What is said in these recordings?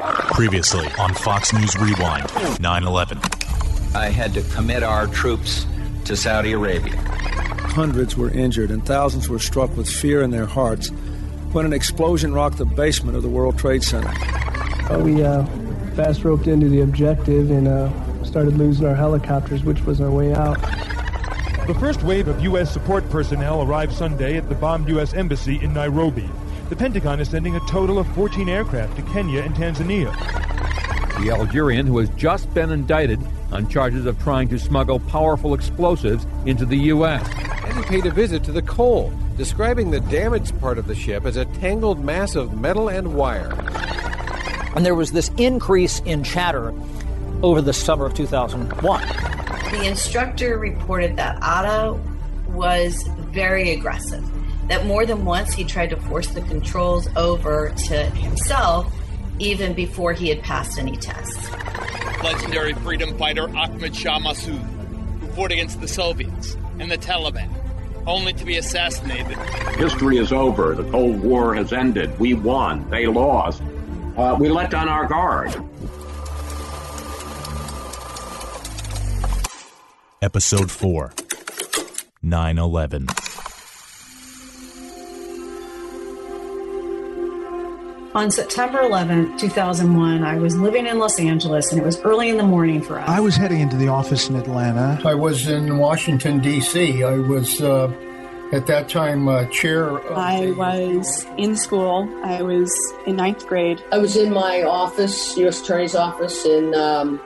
Previously on Fox News Rewind, 9 11. I had to commit our troops to Saudi Arabia. Hundreds were injured and thousands were struck with fear in their hearts when an explosion rocked the basement of the World Trade Center. Uh, we uh, fast roped into the objective and uh, started losing our helicopters, which was our way out. The first wave of U.S. support personnel arrived Sunday at the bombed U.S. Embassy in Nairobi. The Pentagon is sending a total of 14 aircraft to Kenya and Tanzania. The Algerian, who has just been indicted on charges of trying to smuggle powerful explosives into the U.S. And he paid a visit to the Cole, describing the damaged part of the ship as a tangled mass of metal and wire. And there was this increase in chatter over the summer of 2001. The instructor reported that Atta was very aggressive that more than once he tried to force the controls over to himself even before he had passed any tests. Legendary freedom fighter Ahmed Shah Massoud, who fought against the Soviets and the Taliban, only to be assassinated. History is over. The Cold War has ended. We won. They lost. Uh, we let down our guard. Episode 4 9 11. On September 11th, 2001, I was living in Los Angeles and it was early in the morning for us. I was heading into the office in Atlanta. I was in Washington, D.C. I was uh, at that time uh, chair. I the... was in school. I was in ninth grade. I was in my office, U.S. Attorney's office in um,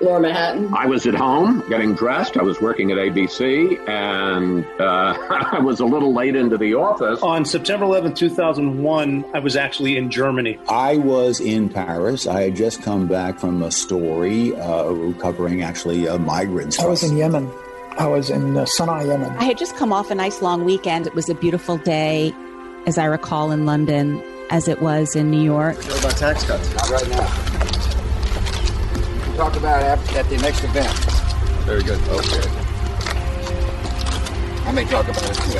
Lower Manhattan. I was at home getting dressed. I was working at ABC, and uh, I was a little late into the office. On September 11, 2001, I was actually in Germany. I was in Paris. I had just come back from a story uh, covering actually uh, migrants. I was in Yemen. I was in uh, Sana'a, Yemen. I had just come off a nice long weekend. It was a beautiful day, as I recall, in London, as it was in New York. What about tax cuts? Not right now talk about it at the next event. Very good. Okay. I may talk about it too.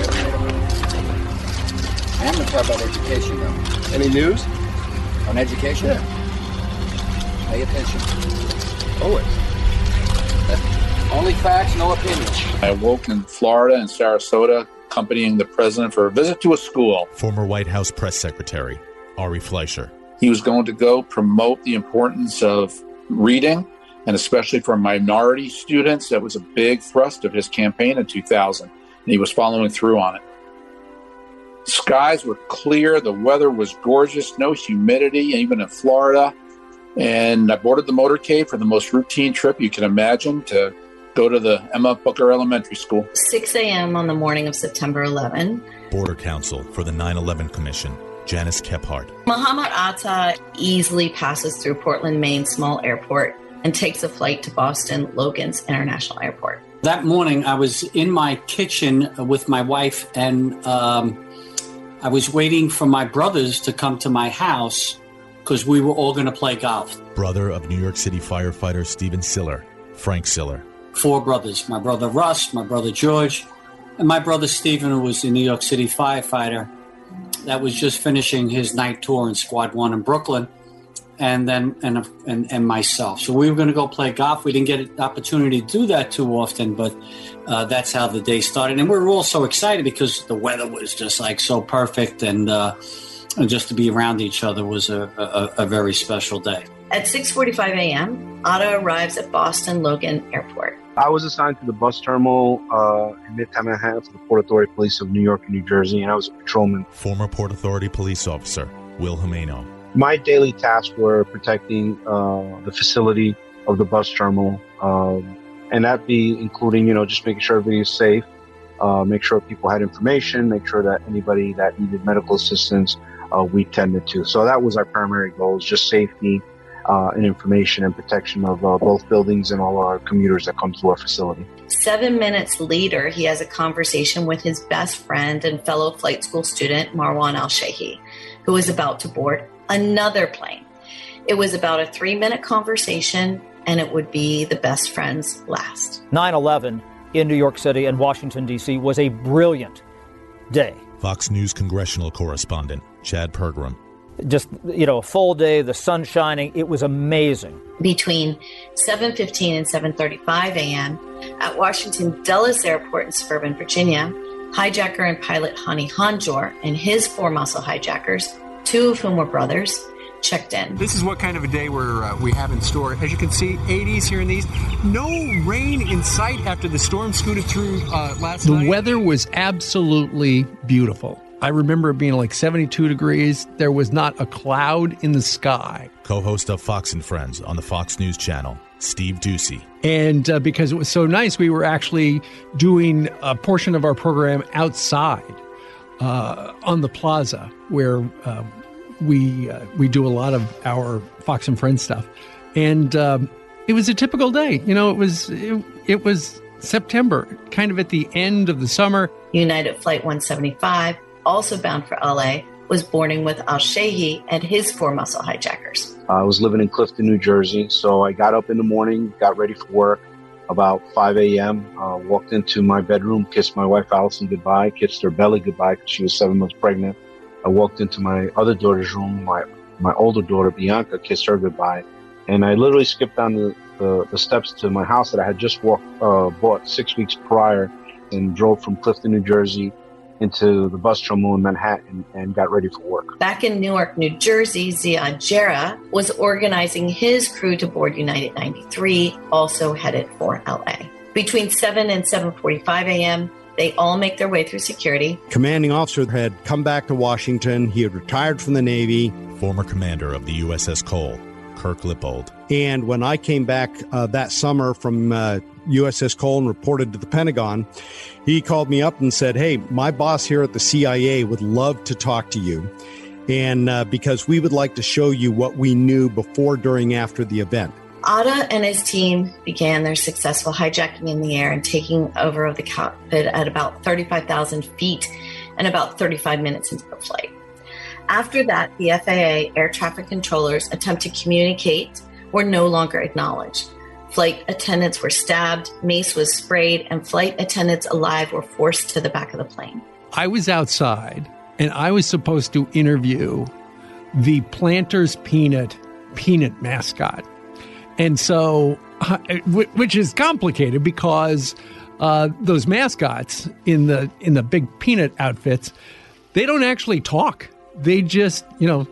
I am going to talk about education, though. Any news? On education? Yeah. Pay attention. Always. Only facts, no opinions. I woke in Florida in Sarasota, accompanying the president for a visit to a school. Former White House press secretary, Ari Fleischer. He was going to go promote the importance of reading, and especially for minority students. That was a big thrust of his campaign in 2000, and he was following through on it. Skies were clear, the weather was gorgeous, no humidity, even in Florida. And I boarded the motorcade for the most routine trip you can imagine to go to the Emma Booker Elementary School. 6 a.m. on the morning of September 11. Border Counsel for the 9 11 Commission Janice Kephart. Muhammad Atta easily passes through Portland, Maine small airport and takes a flight to Boston Logan's International Airport. That morning, I was in my kitchen with my wife, and um, I was waiting for my brothers to come to my house because we were all going to play golf. Brother of New York City firefighter Stephen Siller, Frank Siller. Four brothers my brother Russ, my brother George, and my brother Stephen, who was a New York City firefighter that was just finishing his night tour in Squad One in Brooklyn, and then and and, and myself. So we were going to go play golf. We didn't get an opportunity to do that too often, but uh, that's how the day started. And we were all so excited because the weather was just like so perfect, and, uh, and just to be around each other was a, a, a very special day. At 6:45 a.m., Atta arrives at Boston Logan Airport. I was assigned to the bus terminal uh, in Midtown Manhattan for the Port Authority Police of New York and New Jersey, and I was a patrolman. Former Port Authority police officer Will Jimeno. My daily tasks were protecting uh, the facility of the bus terminal, um, and that be including, you know, just making sure everybody is safe, uh, make sure people had information, make sure that anybody that needed medical assistance, uh, we tended to. So that was our primary goal, is just safety uh, and information and protection of uh, both buildings and all our commuters that come to our facility. Seven minutes later, he has a conversation with his best friend and fellow flight school student, Marwan Al Shehi, who is about to board another plane. It was about a three minute conversation, and it would be the best friend's last. 9 11 in New York City and Washington, D.C. was a brilliant day. Fox News congressional correspondent Chad Pergram. Just, you know, a full day, the sun shining. It was amazing. Between 7:15 and 7:35 a.m. at Washington Dulles Airport in suburban Virginia, hijacker and pilot Hani Hanjour and his four muscle hijackers, two of whom were brothers, checked in. This is what kind of a day we're, uh, we have in store. As you can see, 80s here in these. No rain in sight after the storm scooted through uh, last the night. weather was absolutely beautiful. I remember it being like 72 degrees. There was not a cloud in the sky. Co host of Fox and Friends on the Fox News Channel, Steve Doocy. And uh, because it was so nice, we were actually doing a portion of our program outside uh, on the plaza where uh, we uh, we do a lot of our Fox and Friends stuff. And um, it was a typical day. You know, it was it, it was September, kind of at the end of the summer. United Flight 175, also bound for LA, was boarding with Al Shehi and his four muscle hijackers. I was living in Clifton, New Jersey, so I got up in the morning, got ready for work about 5 a.m., uh, walked into my bedroom, kissed my wife Allison goodbye, kissed her belly goodbye because she was seven months pregnant. I walked into my other daughter's room, my, my older daughter Bianca, kissed her goodbye. And I literally skipped down the, the, the steps to my house that I had just walked, uh, bought six weeks prior and drove from Clifton, New Jersey into the bus terminal in Manhattan and got ready for work. Back in Newark, New Jersey, Ziad Jarrah was organizing his crew to board United 93, also headed for LA. Between 7 and 7:45 a.m., they all make their way through security. Commanding officer had come back to Washington. He had retired from the Navy. Former commander of the USS Cole, Kirk Lippold. And when I came back uh, that summer from uh, USS Cole and reported to the Pentagon, he called me up and said, Hey, my boss here at the CIA would love to talk to you. And uh, because we would like to show you what we knew before, during, after the event. Atta and his team began their successful hijacking in the air and taking over of the cockpit at about 35,000 feet and about 35 minutes into the flight. After that, the FAA air traffic controllers attempt to communicate were no longer acknowledged. Flight attendants were stabbed, mace was sprayed, and flight attendants alive were forced to the back of the plane. I was outside and I was supposed to interview the Planters Peanut peanut mascot. And so, uh, which is complicated because uh, those mascots in the in the big peanut outfits, they don't actually talk. They just, you know,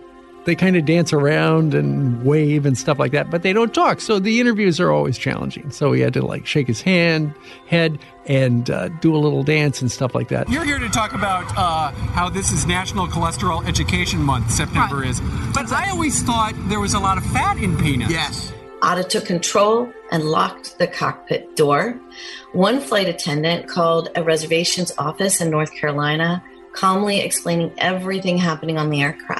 they kind of dance around and wave and stuff like that, but they don't talk. So the interviews are always challenging. So we had to like shake his hand, head, and uh, do a little dance and stuff like that. You're here to talk about uh, how this is National Cholesterol Education Month, September is. But I always thought there was a lot of fat in peanuts. Yes. Atta took control and locked the cockpit door. One flight attendant called a reservations office in North Carolina, calmly explaining everything happening on the aircraft.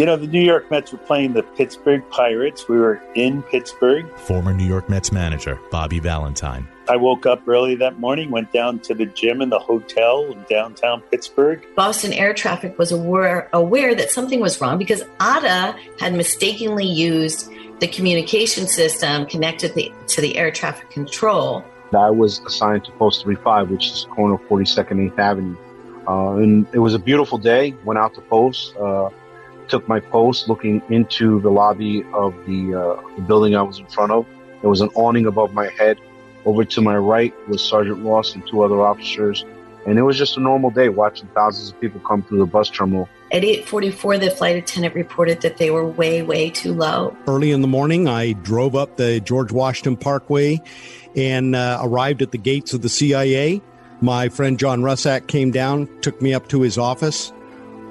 You know, the New York Mets were playing the Pittsburgh Pirates. We were in Pittsburgh. Former New York Mets manager Bobby Valentine. I woke up early that morning, went down to the gym in the hotel in downtown Pittsburgh. Boston air traffic was aware, aware that something was wrong because Atta had mistakenly used the communication system connected the, to the air traffic control. I was assigned to post 35, which is corner 42nd 8th Avenue. Uh, and it was a beautiful day. Went out to post. Uh, took my post looking into the lobby of the, uh, the building I was in front of. There was an awning above my head. Over to my right was Sergeant Ross and two other officers. And it was just a normal day watching thousands of people come through the bus terminal. At 8:44, the flight attendant reported that they were way, way too low. Early in the morning, I drove up the George Washington Parkway and uh, arrived at the gates of the CIA. My friend John Russack came down, took me up to his office.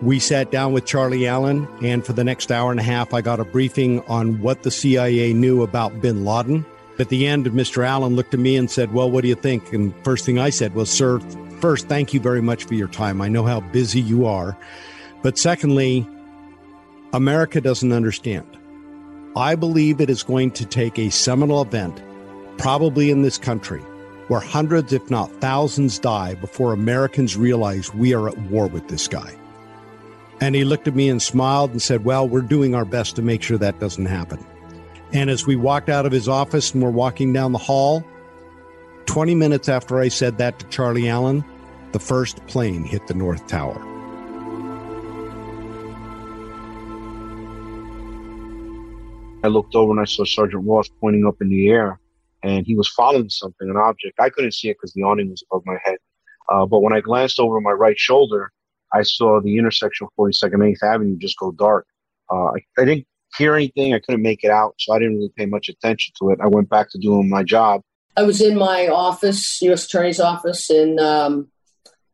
We sat down with Charlie Allen, and for the next hour and a half, I got a briefing on what the CIA knew about bin Laden. At the end, Mr. Allen looked at me and said, Well, what do you think? And first thing I said was, Sir, first, thank you very much for your time. I know how busy you are. But secondly, America doesn't understand. I believe it is going to take a seminal event, probably in this country, where hundreds, if not thousands, die before Americans realize we are at war with this guy. And he looked at me and smiled and said, Well, we're doing our best to make sure that doesn't happen. And as we walked out of his office and we're walking down the hall, 20 minutes after I said that to Charlie Allen, the first plane hit the North Tower. I looked over and I saw Sergeant Ross pointing up in the air, and he was following something, an object. I couldn't see it because the awning was above my head. Uh, but when I glanced over my right shoulder, I saw the intersection of 42nd and 8th Avenue just go dark. Uh, I, I didn't hear anything. I couldn't make it out, so I didn't really pay much attention to it. I went back to doing my job. I was in my office, U.S. Attorney's office in um,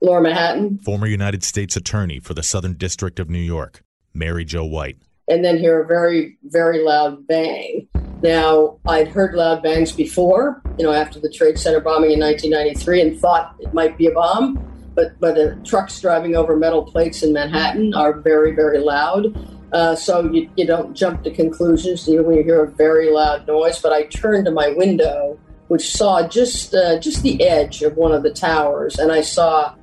Lower Manhattan, Former United States Attorney for the Southern District of New York, Mary Jo White. and then hear a very, very loud bang. Now, I'd heard loud bangs before, you know, after the Trade Center bombing in 1993, and thought it might be a bomb. But but uh, trucks driving over metal plates in Manhattan are very, very loud. Uh, so you, you don't jump to conclusions when you hear a very loud noise. But I turned to my window, which saw just uh, just the edge of one of the towers, and I saw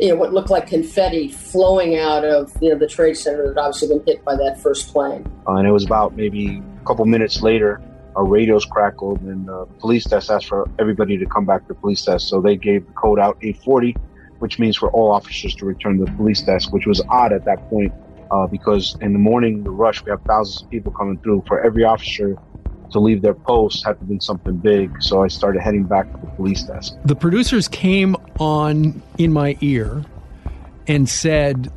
you know what looked like confetti flowing out of you know the trade center that obviously been hit by that first plane. Uh, and it was about maybe a couple minutes later, our radios crackled, and uh, the police desk asked for everybody to come back to police desk. So they gave the code out 840, which means for all officers to return to the police desk, which was odd at that point uh, because in the morning, the rush, we have thousands of people coming through. For every officer to leave their post had to be something big. So I started heading back to the police desk. The producers came on in my ear and said,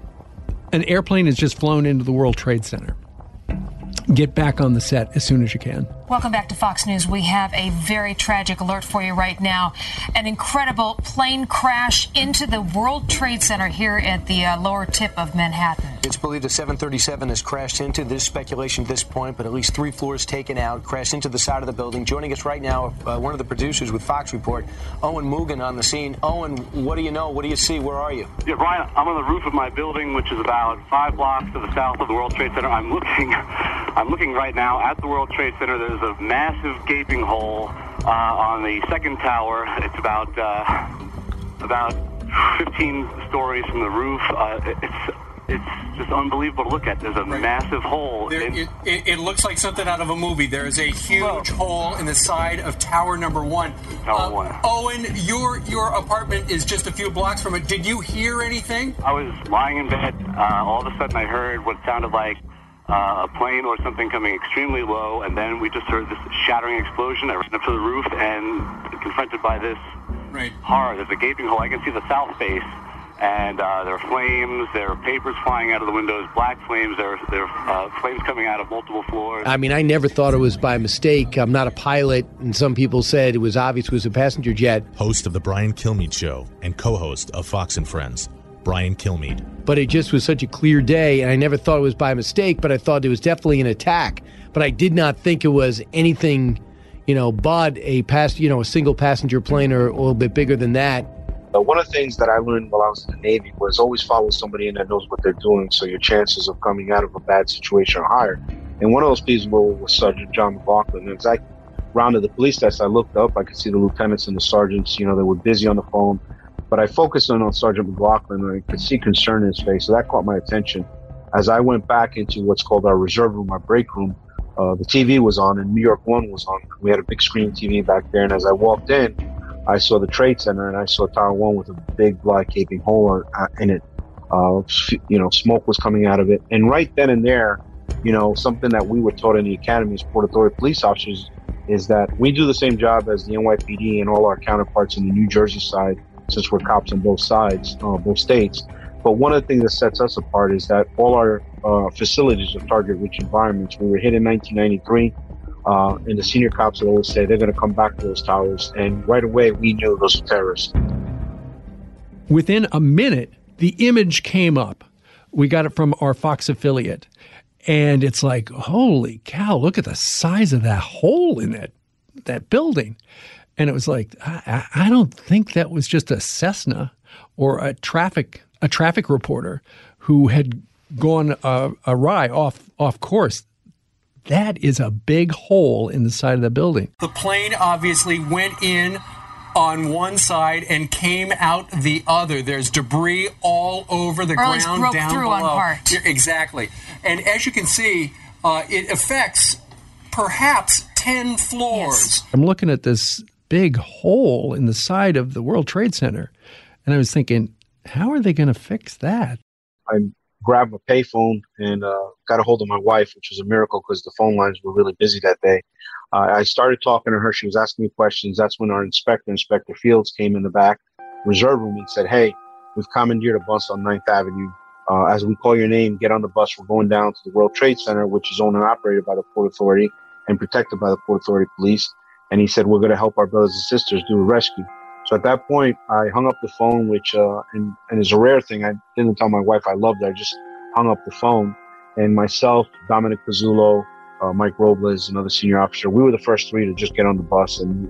An airplane has just flown into the World Trade Center. Get back on the set as soon as you can. Welcome back to Fox News. We have a very tragic alert for you right now. An incredible plane crash into the World Trade Center here at the uh, lower tip of Manhattan. It's believed a 737 has crashed into this speculation at this point, but at least three floors taken out, crashed into the side of the building. Joining us right now, uh, one of the producers with Fox Report, Owen Mugan on the scene. Owen, what do you know? What do you see? Where are you? Yeah, Brian, I'm on the roof of my building, which is about five blocks to the south of the World Trade Center. I'm looking, I'm looking right now at the World Trade Center. There's a massive gaping hole uh, on the second tower. It's about uh, about 15 stories from the roof. Uh, it's it's just unbelievable to look at. There's a massive hole. There, in- it, it, looks like something out of a movie. There is a huge hole in the side of tower number one. Tower one. Owen, your your apartment is just a few blocks from it. Did you hear anything? I was lying in bed. Uh, all of a sudden, I heard what sounded like uh, a plane or something coming extremely low, and then we just heard this shattering explosion. I ran up to the roof and confronted by this Right. horror. There's a gaping hole. I can see the south face, and uh, there are flames. There are papers flying out of the windows, black flames. There are, there are uh, flames coming out of multiple floors. I mean, I never thought it was by mistake. I'm not a pilot, and some people said it was obvious it was a passenger jet. Host of The Brian Kilmeade Show and co host of Fox and Friends, Brian Kilmeade. But it just was such a clear day, and I never thought it was by mistake, but I thought it was definitely an attack. But I did not think it was anything, you know, but a pass, you know, a single passenger plane or a little bit bigger than that. Uh, one of the things that I learned while I was in the Navy was always follow somebody in that knows what they're doing, so your chances of coming out of a bad situation are higher. And one of those people was Sergeant John McLaughlin. And as I rounded the police desk, I looked up. I could see the lieutenants and the sergeants. You know, they were busy on the phone. But I focused on Sergeant McLaughlin, and I could see concern in his face. So that caught my attention. As I went back into what's called our reserve room, our break room, uh, the TV was on, and New York One was on. We had a big screen TV back there. And as I walked in, I saw the Trade Center and I saw Tower One with a big black gaping hole uh, in it. Uh, you know, smoke was coming out of it. And right then and there, you know, something that we were taught in the academy as Port Authority police officers is that we do the same job as the NYPD and all our counterparts in the New Jersey side, since we're cops on both sides, uh, both states. But one of the things that sets us apart is that all our uh, facilities are target-rich environments. We were hit in 1993. Uh, and the senior cops would always say they're going to come back to those towers. And right away, we knew those were terrorists. Within a minute, the image came up. We got it from our Fox affiliate. And it's like, holy cow, look at the size of that hole in that, that building. And it was like, I, I I don't think that was just a Cessna or a traffic a traffic reporter who had gone uh, awry off off course. that is a big hole in the side of the building. The plane obviously went in on one side and came out the other. There's debris all over the Or at ground broke down through below. on part. Yeah, exactly. And as you can see, uh, it affects perhaps 10 floors. I'm looking at this big hole in the side of the World Trade Center, and I was thinking, how are they going to fix that? I grabbed a payphone and uh, got a hold of my wife, which was a miracle because the phone lines were really busy that day. Uh, I started talking to her. She was asking me questions. That's when our inspector, Inspector Fields, came in the back reserve room and said, "Hey, we've commandeered a bus on 9th Avenue. Uh, as we call your name, get on the bus. We're going down to the World Trade Center, which is owned and operated by the Port Authority and protected by the Port Authority Police." And he said, "We're going to help our brothers and sisters do a rescue." So at that point, I hung up the phone, which uh, and and is a rare thing. I didn't tell my wife I loved her. I just hung up the phone, and myself, Dominic Pezzulo, uh, Mike Robles, another senior officer, we were the first three to just get on the bus, and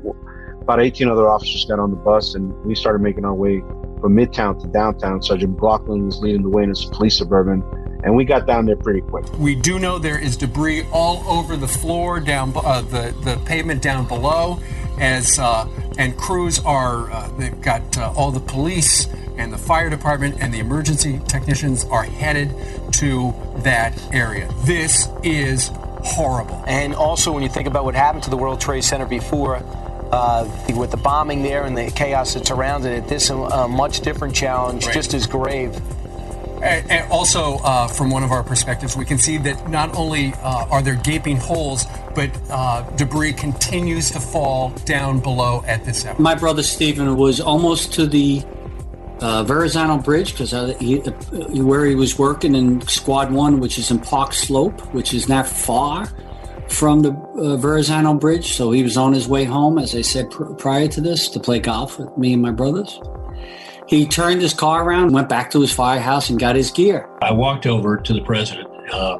about 18 other officers got on the bus, and we started making our way from Midtown to downtown. Sergeant McLaughlin was leading the way in his police suburban, and we got down there pretty quick. We do know there is debris all over the floor, down uh, the the pavement down below, as uh, and crews are. Uh, they've got uh, all the police and the fire department and the emergency technicians are headed to that area. This is horrible. And also, when you think about what happened to the World Trade Center before, uh, with the bombing there and the chaos that surrounded it, this is a much different challenge, Right. just as grave. And, also, uh, from one of our perspectives, we can see that not only uh, are there gaping holes, but uh, debris continues to fall down below at this hour. My brother Stephen was almost to the uh, Verrazano Bridge because he, uh, where he was working in Squad One, which is in Park Slope, which is not far from the uh, Verrazano Bridge. So he was on his way home, as I said pr- prior to this, to play golf with me and my brothers. He turned his car around, went back to his firehouse, and got his gear. I walked over to the president, uh,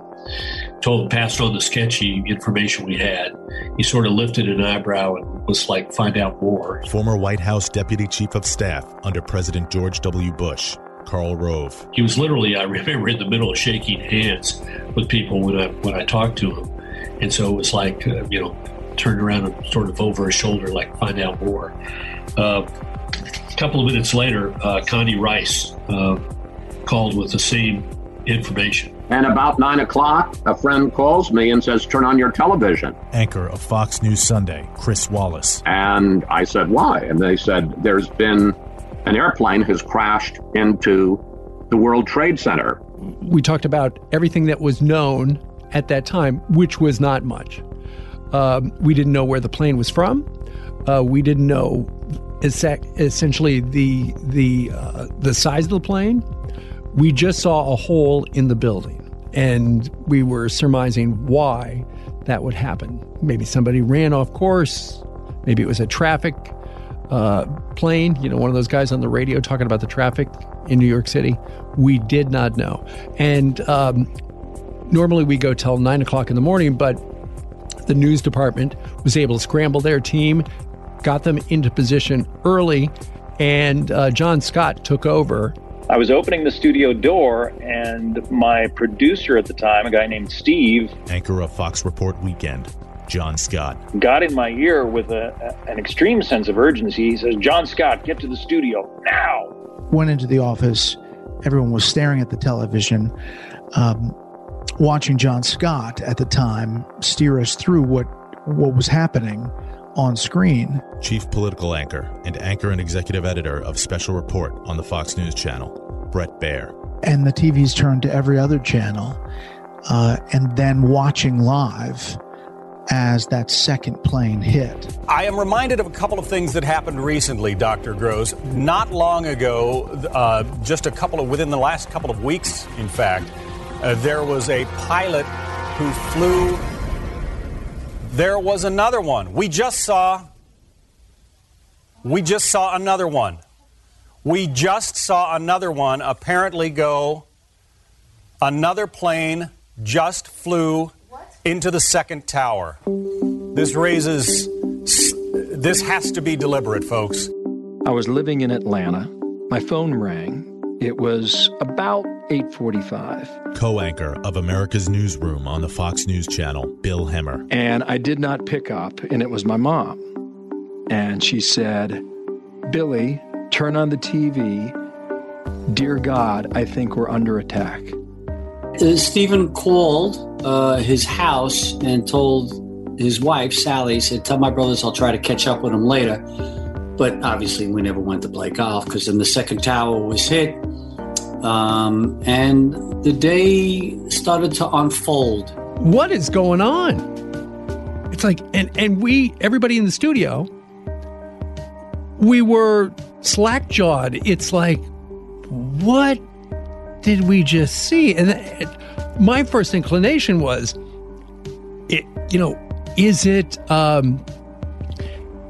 told, passed on the sketchy information we had. He sort of lifted an eyebrow and was like, "Find out more." Former White House Deputy Chief of Staff under President George W. Bush, Karl Rove. He was literally, I remember, in the middle of shaking hands with people when I when I talked to him, and so it was like, uh, you know, turned around and sort of over his shoulder, like, "Find out more." Uh, a couple of minutes later, uh, Condi Rice uh, called with the same information. And about nine o'clock, a friend calls me and says, Turn on your television. Anchor of Fox News Sunday, Chris Wallace. And I said, Why? And they said, There's been an airplane has crashed into the World Trade Center. We talked about everything that was known at that time, which was not much. Um, we didn't know where the plane was from. Uh, we didn't know esse- essentially the the uh, the size of the plane. We just saw a hole in the building, and we were surmising why that would happen. Maybe somebody ran off course. Maybe it was a traffic uh, plane. You know, one of those guys on the radio talking about the traffic in New York City. We did not know, and um, normally we go till nine o'clock in the morning, but the news department was able to scramble their team, got them into position early, and uh, John Scott took over. I was opening the studio door, and my producer at the time, a guy named Steve, Anchor of Fox Report Weekend, John Scott. got in my ear with a, a- an extreme sense of urgency. He says, John Scott, get to the studio now. Went into the office. Everyone was staring at the television, um, watching John Scott at the time steer us through what what was happening on screen. Chief political anchor and anchor and executive editor of Special Report on the Fox News Channel, Bret Baier. and the TVs turned to every other channel, uh, and then watching live as that second plane hit. I am reminded of a couple of things that happened recently, Dr. Gross. Not long ago, uh, just a couple of, within the last couple of weeks, in fact, uh, there was a pilot who flew. There was another one. We just saw. We just saw another one. We just saw another one apparently go. Another plane just flew into the second tower. This raises. This has to be deliberate, folks. I was living in Atlanta. My phone rang, It was about 8:45. Co-anchor of America's Newsroom on the Fox News Channel, Bill Hemmer. And I did not pick up, and it was my mom. And she said, "Billy, turn on the TV. Dear God, I think we're under attack." Stephen called uh, his house and told his wife, Sally, said, Tell my brothers I'll try to catch up with them later. But obviously, we never went to play golf because then the second tower was hit. Um, and the day started to unfold. What is going on? It's like, and, and we, everybody in the studio, we were slack jawed. It's like, what did we just see? And my first inclination was, it, you know, is it, um,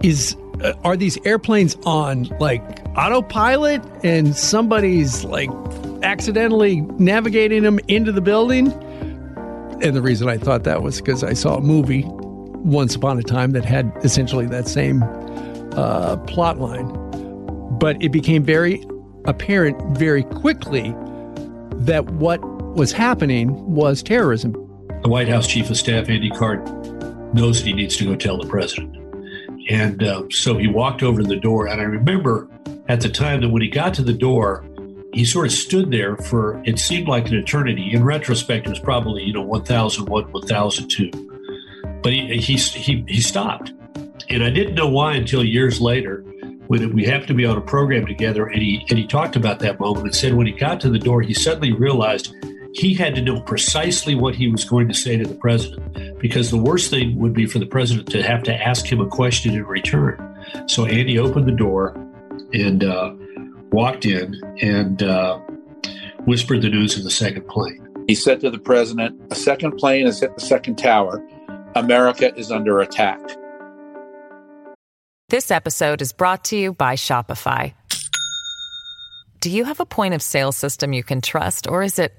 is, uh, are these airplanes on like autopilot and somebody's like accidentally navigating them into the building? And the reason I thought that was because I saw a movie once upon a time that had essentially that same uh, plot line. But it became very apparent very quickly that what was happening was terrorism. The White House Chief of Staff, Andy Card, knows that he needs to go tell the president. And uh, so he walked over to the door. And I remember at the time that when he got to the door, he sort of stood there for it seemed like an eternity. In retrospect, it was probably you know 1001, 1002. But he he he, he stopped, and I didn't know why until years later when we happened to be on a program together, and he and he talked about that moment and said when he got to the door, he suddenly realized he had to know precisely what he was going to say to the president because the worst thing would be for the president to have to ask him a question in return. So Andy opened the door and uh, walked in and uh, whispered the news in the second plane. He said to the president, A second plane has hit the second tower. America is under attack. This episode is brought to you by Shopify. Do you have a point of sale system you can trust, or is it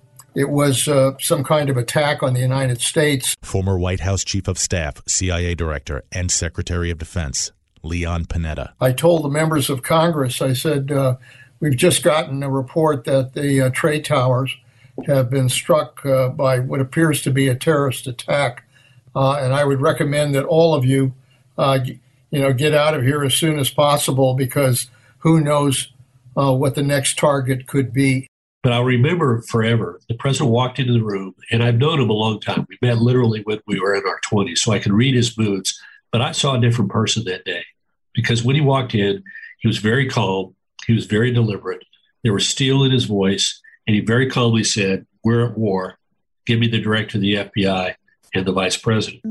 it was uh, some kind of attack on the United States. Former White House Chief of Staff, CIA Director, and Secretary of Defense, Leon Panetta. I told the members of Congress, I said, uh, we've just gotten a report that the uh, trade towers have been struck uh, by what appears to be a terrorist attack. Uh, and I would recommend that all of you, you know, get out of here as soon as possible because who knows uh, what the next target could be. But I'll remember forever. The president walked into the room, and I've known him a long time. We met literally when we were in our 20s, so I can read his moods. But I saw a different person that day because when he walked in, he was very calm, he was very deliberate. There was steel in his voice, and he very calmly said, We're at war. Give me the director of the FBI and the vice president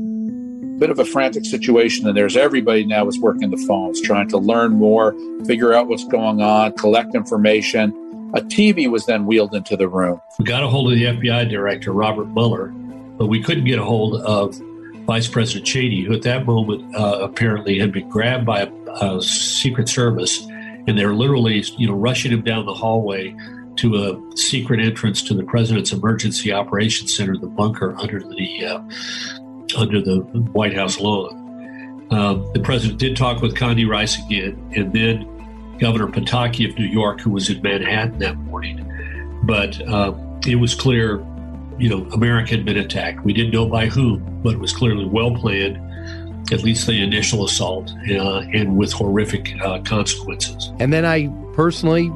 bit of a frantic situation, and there's everybody now is working the phones, trying to learn more, figure out what's going on, collect information. A TV was then wheeled into the room. We got a hold of the FBI director, Robert Mueller, but we couldn't get a hold of Vice President Cheney, who at that moment uh, apparently had been grabbed by a, a Secret Service, and they're literally, you know, rushing him down the hallway to a secret entrance to the president's emergency operations center, the bunker under the uh, under the White House lawn. Uh, the president did talk with Condi Rice again, and then Governor Pataki of New York, who was in Manhattan that morning. But uh, it was clear, you know, America had been attacked. We didn't know by whom, but it was clearly well planned, at least the initial assault, uh, and with horrific uh, consequences. And then I personally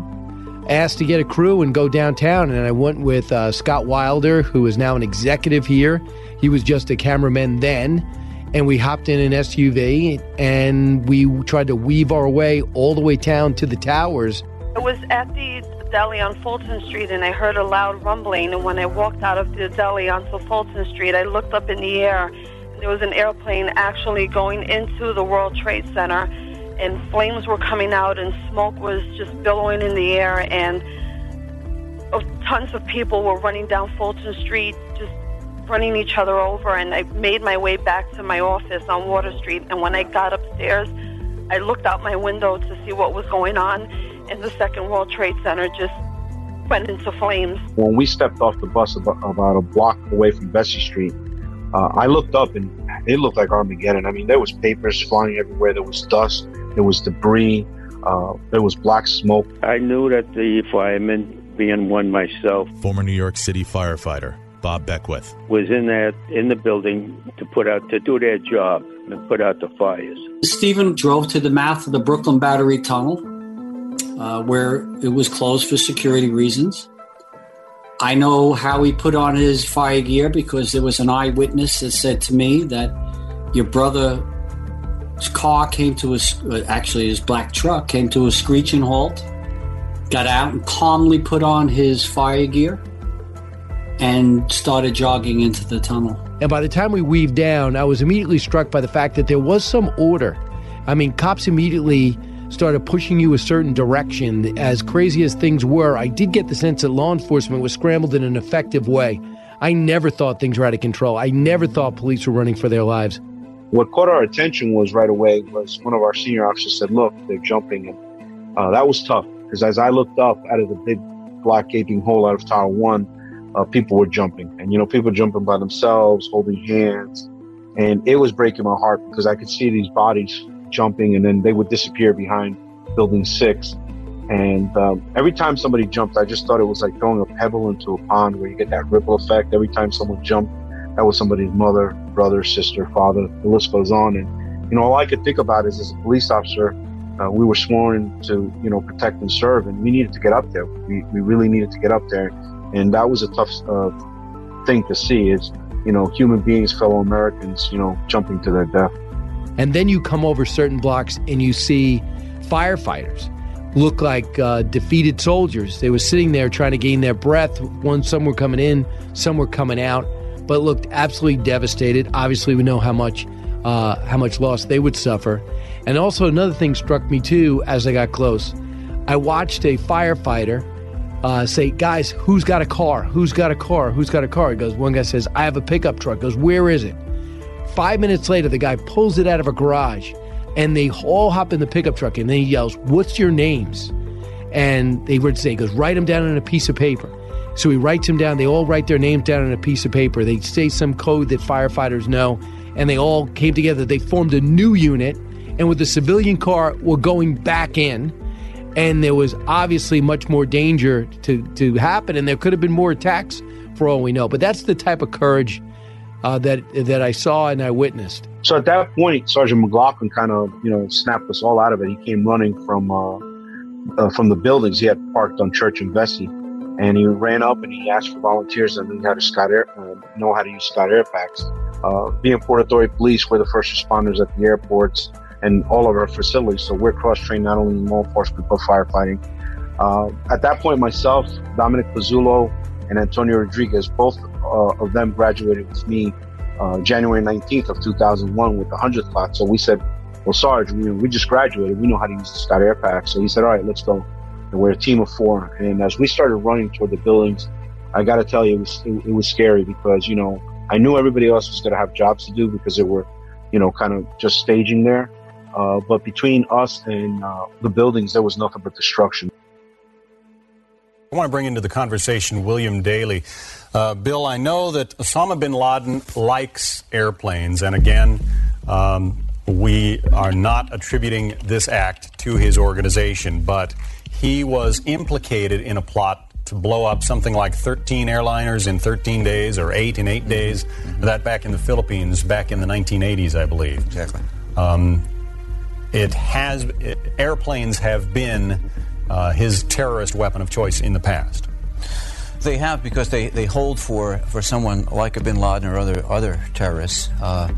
asked to get a crew and go downtown, and I went with uh, Scott Wilder, who is now an executive here he was just a cameraman then. And we hopped in an SUV and we tried to weave our way all the way down to the towers. I was at the deli on Fulton Street and I heard a loud rumbling. And when I walked out of the deli onto Fulton Street, I looked up in the air. And there was an airplane actually going into the World Trade Center. And flames were coming out and smoke was just billowing in the air. And oh, tons of people were running down Fulton Street, just running each other over, and I made my way back to my office on Water Street. And when I got upstairs, I looked out my window to see what was going on, and the Second World Trade Center just went into flames. When we stepped off the bus about, about a block away from Vesey Street, uh, I looked up and it looked like Armageddon. I mean, there was papers flying everywhere. There was dust. There was debris. Uh, there was black smoke. I knew that the firemen, being one myself, Former New York City firefighter Bob Beckwith. was in that in the building to put out to do their job and put out the fires. Stephen drove to the mouth of the Brooklyn Battery Tunnel, uh, where it was closed for security reasons. I know how he put on his fire gear because there was an eyewitness that said to me that your brother's car came to a, uh, actually his black truck came to a screeching halt, got out and calmly put on his fire gear and started jogging into the tunnel. And by the time we weaved down, I was immediately struck by the fact that there was some order. I mean, cops immediately started pushing you a certain direction. As crazy as things were, I did get the sense that law enforcement was scrambled in an effective way. I never thought things were out of control. I never thought police were running for their lives. What caught our attention was right away was one of our senior officers said, "Look, they're jumping," and uh, that was tough because as I looked up out of the big black gaping hole out of Tower One, uh, people were jumping, and you know, people jumping by themselves, holding hands, and it was breaking my heart because I could see these bodies jumping, and then they would disappear behind Building Six. And um, every time somebody jumped, I just thought it was like throwing a pebble into a pond where you get that ripple effect. Every time someone jumped, that was somebody's mother, brother, sister, father. The list goes on. And you know, all I could think about is, as a police officer, uh, we were sworn to, you know, protect and serve, and we needed to get up there. We, we really needed to get up there, and that was a tough uh, thing to see. Is you know, human beings, fellow Americans, you know, jumping to their death. And then you come over certain blocks and you see firefighters look like uh, defeated soldiers. They were sitting there trying to gain their breath. One, some were coming in, some were coming out, but looked absolutely devastated. Obviously, we know how much uh, how much loss they would suffer. And also, another thing struck me too as I got close. I watched a firefighter uh, say, "Guys, who's got a car? Who's got a car? Who's got a car?" He goes, "One guy says, I have a pickup truck." Goes, "Where is it?" Five minutes later, the guy pulls it out of a garage, and they all hop in the pickup truck, and then he yells, "What's your names?" And they would say, he goes, "Write them down on a piece of paper." So he writes them down. They all write their names down on a piece of paper. They say some code that firefighters know, and they all came together. They formed a new unit, and with the civilian car, were going back in. And there was obviously much more danger to, to happen, and there could have been more attacks for all we know. But that's the type of courage uh, that that I saw and I witnessed. So at that point, Sergeant McLaughlin kind of, you know, snapped us all out of it. He came running from uh, uh, from the buildings he had parked on Church and Vesey, and he ran up and he asked for volunteers that knew how to Scott Air, uh, know how to use Scott Air Packs. Uh, being Port Authority Police, we're the first responders at the airports and all of our facilities, so we're cross trained not only in law enforcement but firefighting. Uh, at that point, myself, Dominic Pezzulo, and Antonio Rodriguez, both uh, of them graduated with me uh, January 19th of 2001 with the 100th class. So we said, well, Sarge, we, we just graduated. We know how to use the Scott Air Pack. So he said, all right, let's go. And we're a team of four. And as we started running toward the buildings, I got to tell you, it was, it, it was scary because, you know, I knew everybody else was going to have jobs to do because they were, you know, kind of just staging there. Uh, but between us and uh, the buildings, there was nothing but destruction. I want to bring into the conversation William Daly. Uh, Bill, I know that Osama bin Laden likes airplanes, and again, um, we are not attributing this act to his organization, but he was implicated in a plot to blow up something like 13 airliners in 13 days or eight in 8 days. That back in the Philippines, back in the 1980s, I believe. Exactly. Um, it has it, airplanes have been uh, his terrorist weapon of choice in the past. They have because they, they hold for, for someone like a bin Laden or other other terrorists. Uh,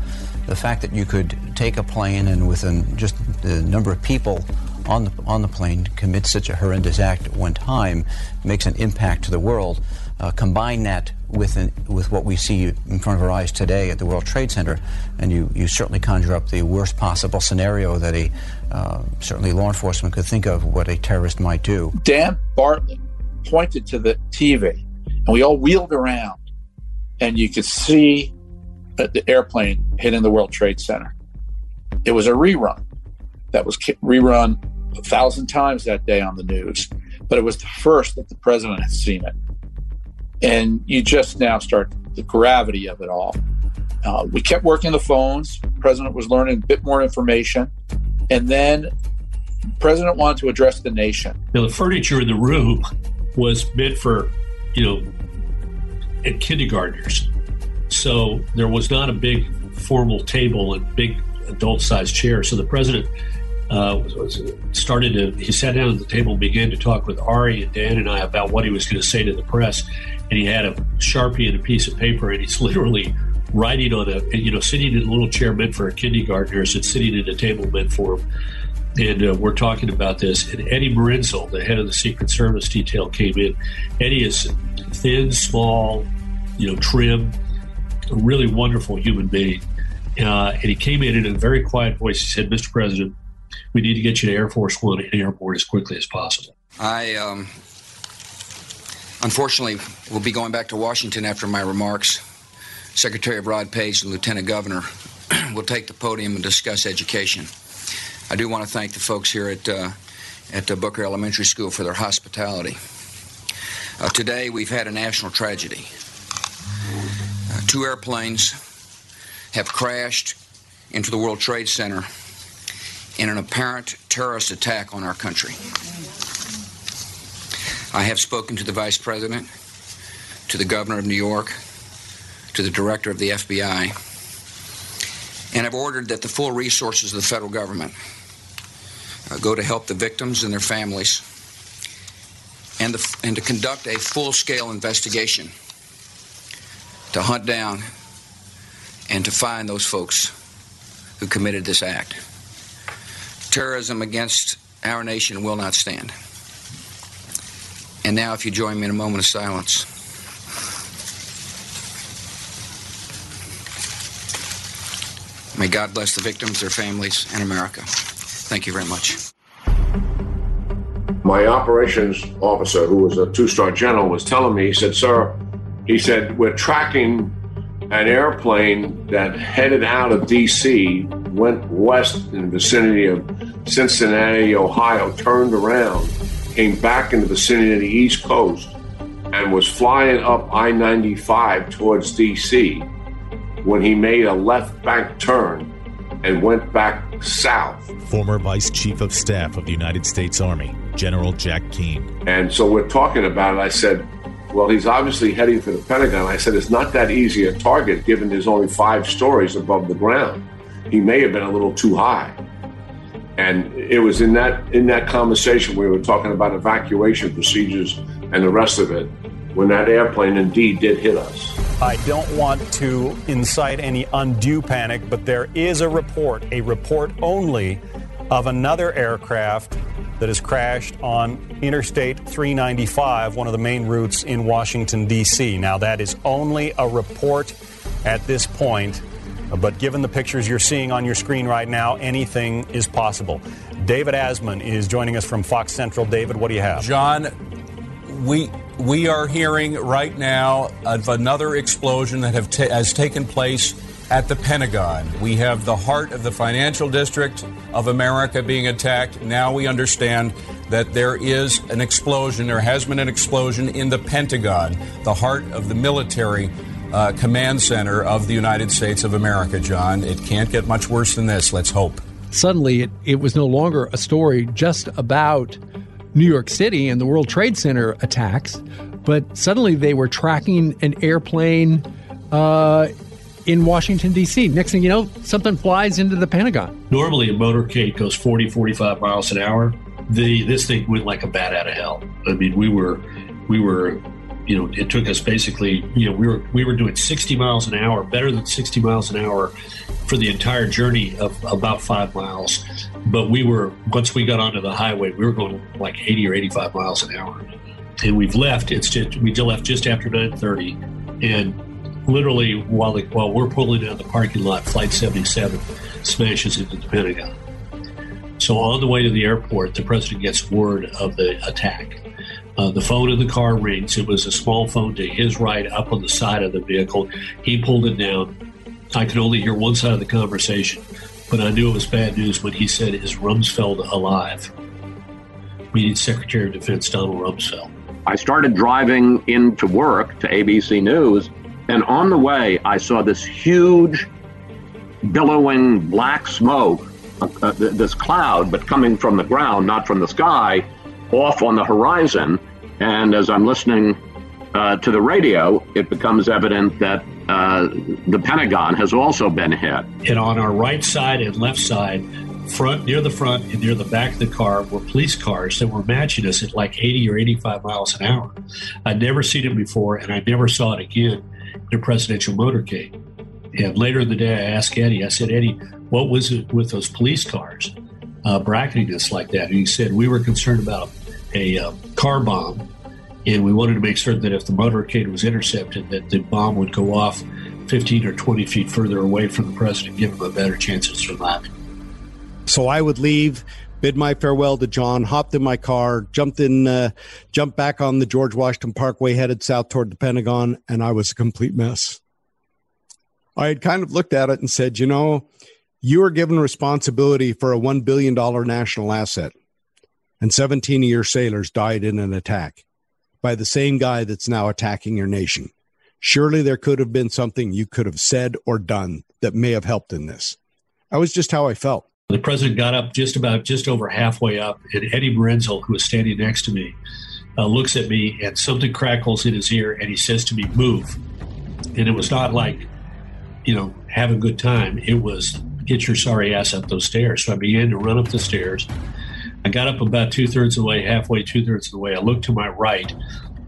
the fact that you could take a plane and within just the number of people on the on the plane commit such a horrendous act at one time makes an impact to the world. Uh, combine that with an, with what we see in front of our eyes today at the World Trade Center, and you, you certainly conjure up the worst possible scenario that a uh, certainly law enforcement could think of what a terrorist might do. Dan Bartlett pointed to the TV, and we all wheeled around. and you could see the airplane hitting the World Trade Center. It was a rerun that was rerun a thousand times that day on the news, but it was the first that the president had seen it. And you just now start the gravity of it all. Uh, we kept working the phones. The president was learning a bit more information. And then the president wanted to address the nation. Now, the furniture in the room was meant for, you know, at kindergartners. So there was not a big formal table and big adult sized chairs. So the president uh, started to, he sat down at the table and began to talk with Ari and Dan and I about what he was going to say to the press. And he had a Sharpie and a piece of paper, and he's literally writing on a, you know, sitting in a little chair meant for a kindergartner, sitting at a table meant for him. And uh, we're talking about this. And Eddie Marinzel, the head of the Secret Service detail, came in. Eddie is thin, small, you know, trim, a really wonderful human being. Uh, and he came in in a very quiet voice. He said, Mr. President, we need to get you to Air Force One and airport as quickly as possible. I, um, unfortunately, we'll be going back to Washington after my remarks. Secretary Rod Paige and Lieutenant Governor will take the podium and discuss education. I do want to thank the folks here at, uh, at Booker Elementary School for their hospitality. Uh, today, we've had a national tragedy. Uh, two airplanes have crashed into the World Trade Center in an apparent terrorist attack on our country. I have spoken to the Vice President, to the Governor of New York, to the Director of the FBI, and have ordered that the full resources of the federal government uh, go to help the victims and their families and, the, and to conduct a full scale investigation to hunt down and to find those folks who committed this act. Terrorism against our nation will not stand. And now, if you join me in a moment of silence. May God bless the victims, their families, and America. Thank you very much. My operations officer, who was a two star general, was telling me, he said, Sir, he said, we're tracking an airplane that headed out of D.C., went west in the vicinity of Cincinnati, Ohio, turned around, came back in the vicinity of the East Coast, and was flying up I 95 towards D.C. when he made a left bank turn and went back south. Former Vice Chief of Staff of the United States Army, General Jack Keane. And so we're talking about it. I said, well, he's obviously heading for the Pentagon. I said, it's not that easy a target given there's only five stories above the ground. He may have been a little too high. And it was in that in that conversation we were talking about evacuation procedures and the rest of it when that airplane indeed did hit us. I don't want to incite any undue panic, but there is a report, a report only, of another aircraft that has crashed on Interstate 395, one of the main routes in Washington, D.C. Now, that is only a report at this point, but given the pictures you're seeing on your screen right now, anything is possible. David Asman is joining us from Fox Central. David, what do you have? John, we we are hearing right now of another explosion that have ta- has taken place at the Pentagon. We have the heart of the financial district of America being attacked. Now we understand that there is an explosion, there has been an explosion in the Pentagon, the heart of the military uh, command center of the United States of America, John. It can't get much worse than this. Let's hope. Suddenly, it, it was no longer a story just about New York City and the World Trade Center attacks, but suddenly they were tracking an airplane. Uh, in Washington, D.C. Next thing you know, something flies into the Pentagon. Normally, a motorcade goes 40, 45 miles an hour. The This thing went like a bat out of hell. I mean, we were, we were, you know, it took us basically, you know, we were, we were doing 60 miles an hour, better than 60 miles an hour for the entire journey of about five miles. But we were, once we got onto the highway, we were going like 80 or 85 miles an hour. And we've left, it's just, we just left just after 930. And literally while the, while we're pulling out the parking lot, Flight 77 smashes into the Pentagon. So on the way to the airport, the president gets word of the attack. Uh, the phone in the car rings. It was a small phone to his right up on the side of the vehicle. He pulled it down. I could only hear one side of the conversation, but I knew it was bad news when he said, Is Rumsfeld alive? Meaning Secretary of Defense Donald Rumsfeld. I started driving into work to ABC News, and on the way, I saw this huge, billowing black smoke, uh, uh, this cloud, but coming from the ground, not from the sky, off on the horizon. And as I'm listening uh, to the radio, it becomes evident that uh, the Pentagon has also been hit. And on our right side and left side, front near the front and near the back of the car were police cars that were matching us at like 80 or 85 miles an hour. I'd never seen it before, and I never saw it again in a presidential motorcade. And later in the day, I asked Eddie, I said, Eddie, what was it with those police cars uh, bracketing us like that? And he said, we were concerned about a uh, car bomb, and we wanted to make certain that if the motorcade was intercepted, that the bomb would go off 15 or 20 feet further away from the president, give him a better chance of surviving. So I would leave, bid my farewell to John, hopped in my car, jumped in, uh, jumped back on the George Washington Parkway, headed south toward the Pentagon, and I was a complete mess. I had kind of looked at it and said, you know, you are given responsibility for a $1 billion national asset, and 17 of your sailors died in an attack by the same guy that's now attacking your nation. Surely there could have been something you could have said or done that may have helped in this. That was just how I felt. The president got up just about just over halfway up, and Eddie Marinzel, who was standing next to me, uh, looks at me, and something crackles in his ear, and he says to me, "Move." And it was not like, you know, have a good time. It was get your sorry ass up those stairs. So I began to run up the stairs. I got up about two thirds of the way, halfway, two thirds of the way. I looked to my right,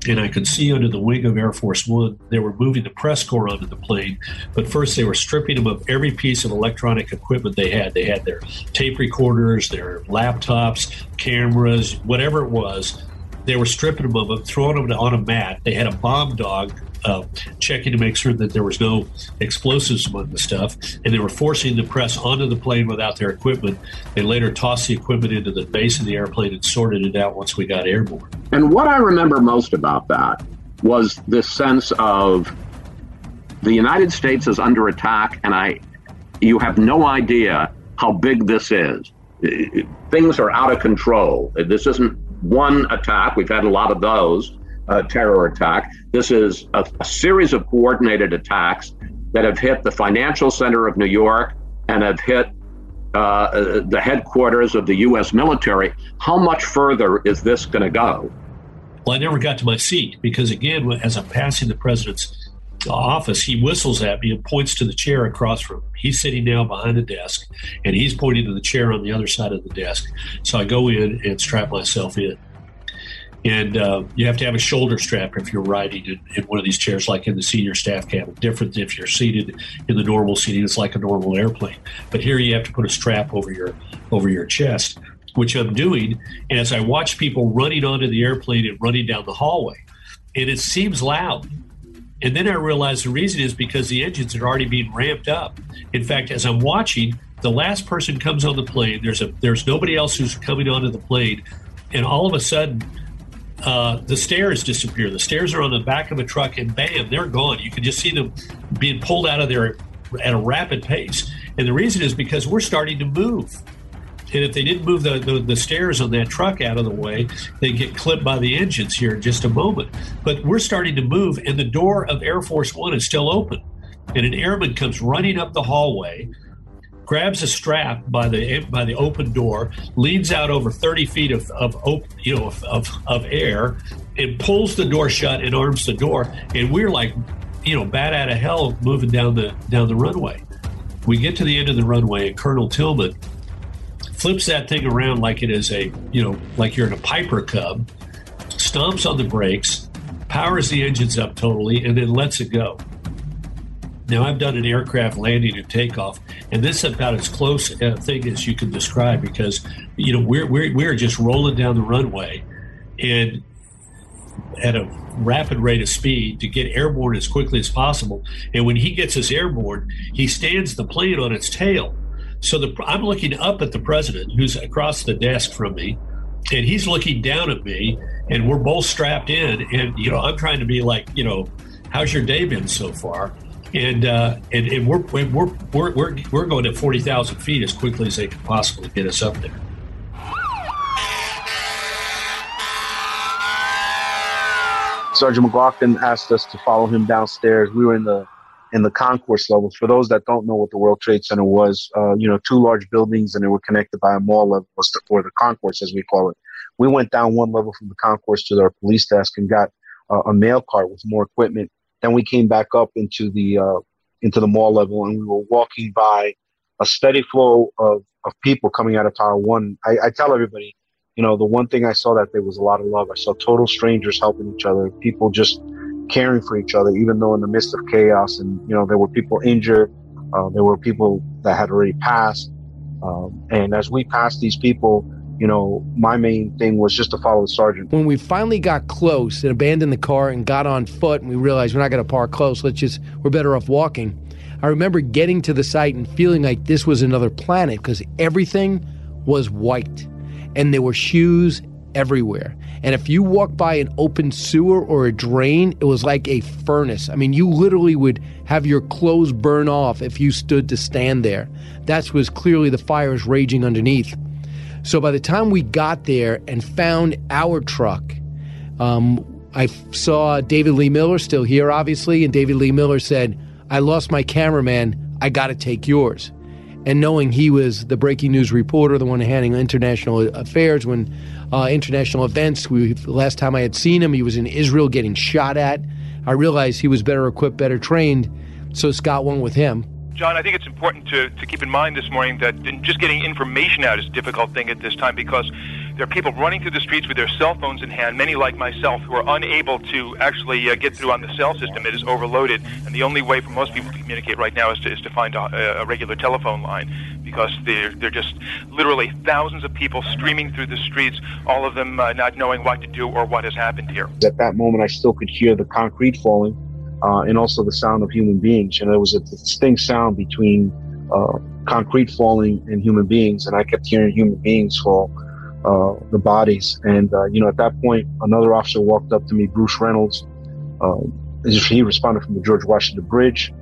and I could see under the wing of Air Force One, they were moving the press corps onto the plane. But first, they were stripping them of every piece of electronic equipment they had. They had their tape recorders, their laptops, cameras, whatever it was. They were stripping them of them, throwing them on a mat. They had a bomb dog uh, checking to make sure that there was no explosives among the stuff, and they were forcing the press onto the plane without their equipment. They later tossed the equipment into the base of the airplane and sorted it out once we got airborne. And what I remember most about that was this sense of the United States is under attack, and I, you have no idea how big this is. Things are out of control. This isn't one attack. We've had a lot of those uh, terror attack. This is a, a series of coordinated attacks that have hit the financial center of New York and have hit uh, the headquarters of the U.S. military. How much further is this going to go? Well, I never got to my seat because, again, as I'm passing the president's office, he whistles at me and points to the chair across from him. He's sitting now behind the desk, and he's pointing to the chair on the other side of the desk. So I go in and strap myself in and uh, you have to have a shoulder strap if you're riding in, in, one of these chairs, like in the senior staff cabin. Different if you're seated in the normal seating; it's like a normal airplane. But here, you have to put a strap over your over your chest, which I'm doing And as I watch people running onto the airplane and running down the hallway, and it seems loud. And then I realize the reason is because the engines are already being ramped up. In fact, as I'm watching, the last person comes on the plane. There's a there's nobody else who's coming onto the plane, and all of a sudden uh, the stairs disappear. The stairs are on the back of a truck, and bam, they're gone. You can just see them being pulled out of there at a rapid pace. And the reason is because we're starting to move. And if they didn't move the, the, the, stairs on that truck out of the way, they get clipped by the engines here in just a moment. But we're starting to move, and the door of Air Force One is still open. And an airman comes running up the hallway grabs a strap by the by the open door, leads out over 30 feet of, of you know of, of, air, and pulls the door shut and arms the door. And we're like, you know, bat out of hell moving down the down the runway. We get to the end of the runway, and Colonel Tillman flips that thing around like it is a you know like you're in a Piper Cub, stomps on the brakes, powers the engines up totally, and then lets it go. Now, I've done an aircraft landing and takeoff, and this is about as close a thing as you can describe because, you know, we're, we're, we're just rolling down the runway and at a rapid rate of speed to get airborne as quickly as possible. And when he gets us airborne, he stands the plane on its tail. So the, I'm looking up at the president who's across the desk from me, and he's looking down at me, and we're both strapped in, and you know I'm trying to be like, you know, how's your day been so far? And uh, and, and we're, we're we're we're we're going at forty thousand feet as quickly as they can possibly get us up there. Sergeant McLaughlin asked us to follow him downstairs. We were in the in the concourse level. For those that don't know what the World Trade Center was, uh, you know, two large buildings and they were connected by a mall level, or the concourse as we call it. We went down one level from the concourse to our police desk and got uh, a mail cart with more equipment. Then we came back up into the uh, into the mall level and we were walking by a steady flow of, of people coming out of Tower One. I, I tell everybody, you know, the one thing I saw that day was a lot of love. I saw total strangers helping each other, people just caring for each other, even though in the midst of chaos and, you know, there were people injured, uh, there were people that had already passed. Um, and as we passed these people, you know, my main thing was just to follow the sergeant. When we finally got close and abandoned the car and got on foot and we realized we're not going to park close, let's just, we're better off walking. I remember getting to the site and feeling like this was another planet because everything was white and there were shoes everywhere. And if you walk by an open sewer or a drain, it was like a furnace. I mean, you literally would have your clothes burn off if you stood to stand there. That was clearly the fires raging underneath. So by the time we got there and found our truck, um, I saw David Lee Miller still here, obviously, and David Lee Miller said, I lost my cameraman. I got to take yours and knowing he was the breaking news reporter, the one handling international affairs when uh, international events. We last time I had seen him, he was in Israel getting shot at. I realized he was better equipped, better trained, so Scott went with him. John, I think it's important to, to keep in mind this morning that just getting information out is a difficult thing at this time because there are people running through the streets with their cell phones in hand, many like myself, who are unable to actually uh, get through on the cell system. It is overloaded, and the only way for most people to communicate right now is to, is to find a, a regular telephone line because they're, they're just literally thousands of people streaming through the streets, all of them uh, not knowing what to do or what has happened here. At that moment, I still could hear the concrete falling uh, and also the sound of human beings. And there was a distinct sound between uh, concrete falling and human beings, and I kept hearing human beings fall uh, the bodies. And, uh, you know, at that point, another officer walked up to me, Bruce Reynolds. Um, he responded from the George Washington Bridge.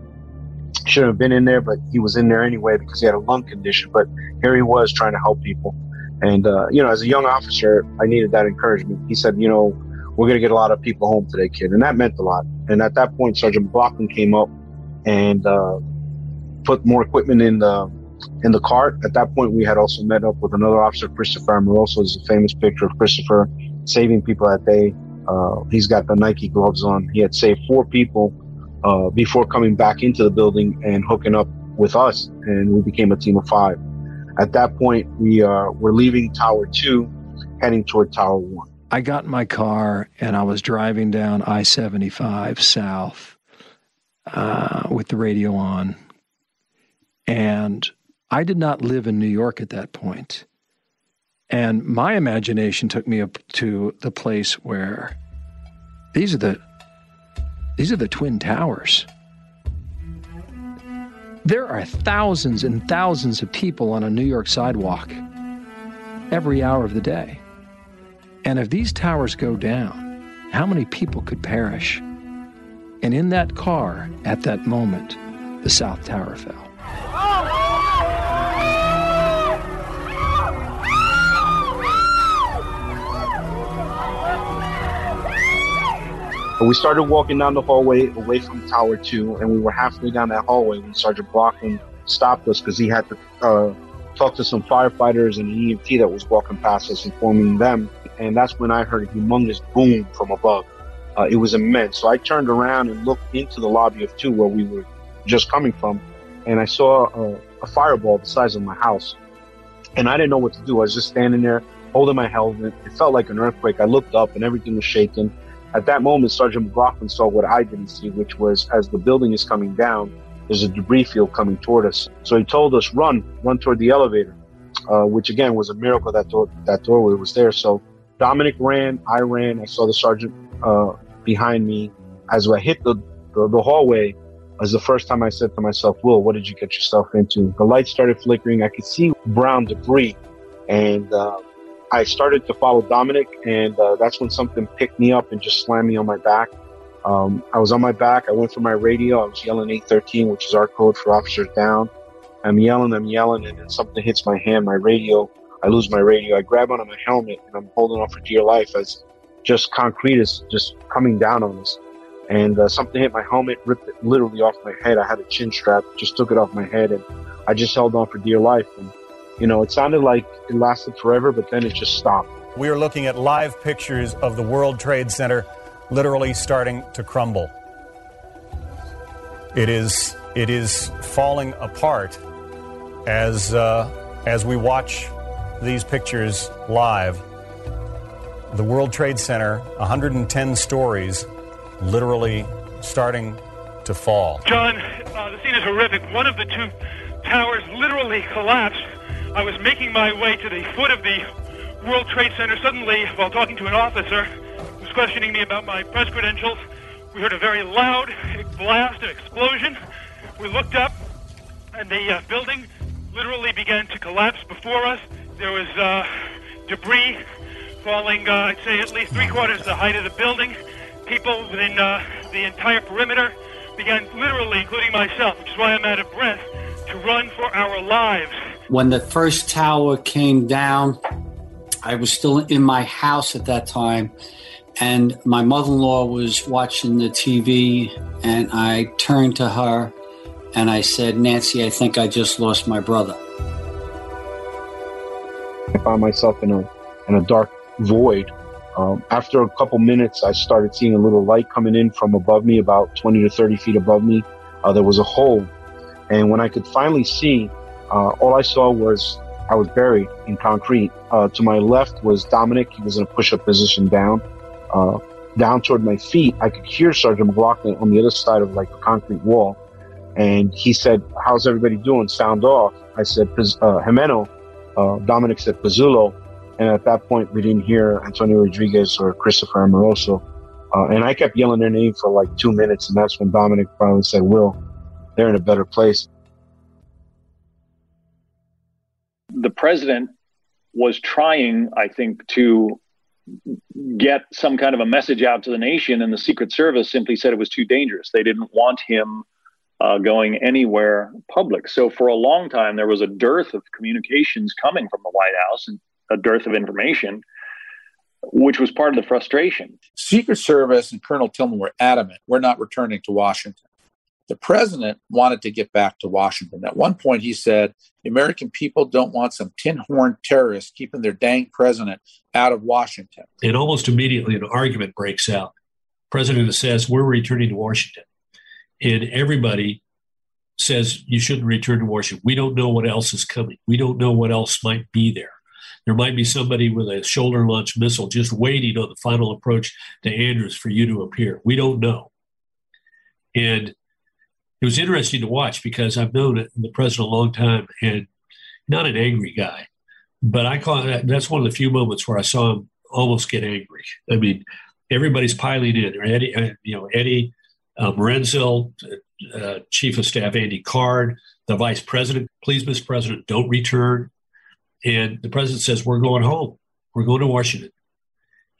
Shouldn't have been in there, but he was in there anyway because he had a lung condition. But here he was trying to help people. And, uh, you know, as a young officer, I needed that encouragement. He said, you know, we're going to get a lot of people home today, kid. And that meant a lot. And at that point, Sergeant McLaughlin came up and uh, put more equipment in the in the cart. At that point, we had also met up with another officer, Christopher Amoroso. There's a famous picture of Christopher saving people that day. Uh, he's got the Nike gloves on. He had saved four people uh, before coming back into the building and hooking up with us, and we became a team of five. At that point, we uh, were leaving Tower Two, heading toward Tower One. I got in my car and I was driving down I 75 south uh, with the radio on. And I did not live in New York at that point. And my imagination took me up to the place where these are the these are the twin towers. There are thousands and thousands of people on a New York sidewalk every hour of the day. And if these towers go down, how many people could perish? And in that car, at that moment, the South Tower fell. we started walking down the hallway away from Tower 2, and we were halfway down that hallway when Sergeant Brockman stopped us because he had to uh, talk to some firefighters and an EMT that was walking past us, informing them. And that's when I heard a humongous boom from above. Uh, it was immense. So I turned around and looked into the lobby of 2 where we were just coming from, and I saw a, a fireball the size of my house. And I didn't know what to do. I was just standing there holding my helmet. It felt like an earthquake. I looked up and everything was shaking. At that moment, Sergeant McLaughlin saw what I didn't see, which was as the building is coming down, there's a debris field coming toward us. So he told us, run, run toward the elevator, uh, which again was a miracle that door, that doorway was there. So Dominic ran, I ran, I saw the sergeant uh, behind me. As I hit the, the, the hallway, was the first time I said to myself, Will, what did you get yourself into? The lights started flickering. I could see brown debris. And uh, I started to follow Dominic, and uh, that's when something picked me up and just slammed me on my back. Um, I was on my back. I went for my radio. I was yelling 813, which is our code for officers down. I'm yelling, I'm yelling, and then something hits my hand, my radio. I lose my radio. I grab onto my helmet, and I'm holding on for dear life as just concrete is just coming down on us. And uh, something hit my helmet, ripped it literally off my head. I had a chin strap, just took it off my head, and I just held on for dear life. And you know, it sounded like it lasted forever, but then it just stopped. We are looking at live pictures of the World Trade Center literally starting to crumble. It is it is falling apart as uh, as we watch these pictures live. The World Trade Center, 110 stories, literally starting to fall. John, uh, the scene is horrific. One of the two towers literally collapsed. I was making my way to the foot of the World Trade Center. Suddenly, while talking to an officer who was questioning me about my press credentials, we heard a very loud blast, an explosion. We looked up, and the uh, building literally began to collapse before us. There was uh, debris falling, uh, I'd say, at least three quarters the height of the building. People within uh, the entire perimeter began literally, including myself, which is why I'm out of breath, to run for our lives. When the first tower came down, I was still in my house at that time, and my mother in law was watching the TV, and I turned to her and I said, Nancy, I think I just lost my brother. I found myself in a in a dark void. Um, after a couple minutes, I started seeing a little light coming in from above me, about 20 to 30 feet above me. Uh, there was a hole, and when I could finally see, uh, all I saw was I was buried in concrete. Uh, to my left was Dominic. He was in a push-up position down. Uh, down toward my feet, I could hear Sergeant McLaughlin on the other side of like a concrete wall. And he said, how's everybody doing? Sound off. I said, uh, Jimeno. Uh, Dominic said, Pezzulo. And at that point, we didn't hear Antonio Rodriguez or Christopher Amoroso. Uh, and I kept yelling their name for like two minutes. And that's when Dominic finally said, Will, they're in a better place. The president was trying, I think, to get some kind of a message out to the nation, and the Secret Service simply said it was too dangerous. They didn't want him uh, going anywhere public. So for a long time, there was a dearth of communications coming from the White House and a dearth of information, which was part of the frustration. Secret Service and Colonel Tillman were adamant we're not returning to Washington. The president wanted to get back to Washington. At one point, he said, The American people don't want some tin horn terrorists keeping their dang president out of Washington. And almost immediately, an argument breaks out. President says, We're returning to Washington and everybody says you shouldn't return to Washington. We don't know what else is coming. We don't know what else might be there. There might be somebody with a shoulder launch missile just waiting on the final approach to Andrews for you to appear. We don't know. And it was interesting to watch because I've known the president a long time and not an angry guy, but I call it, that's one of the few moments where I saw him almost get angry. I mean, everybody's piling in. Eddie, uh, you know, Eddie uh, Marinzel, uh, Chief of Staff Andy Card, the Vice President, please, Mr. President, don't return. And the President says, We're going home. We're going to Washington.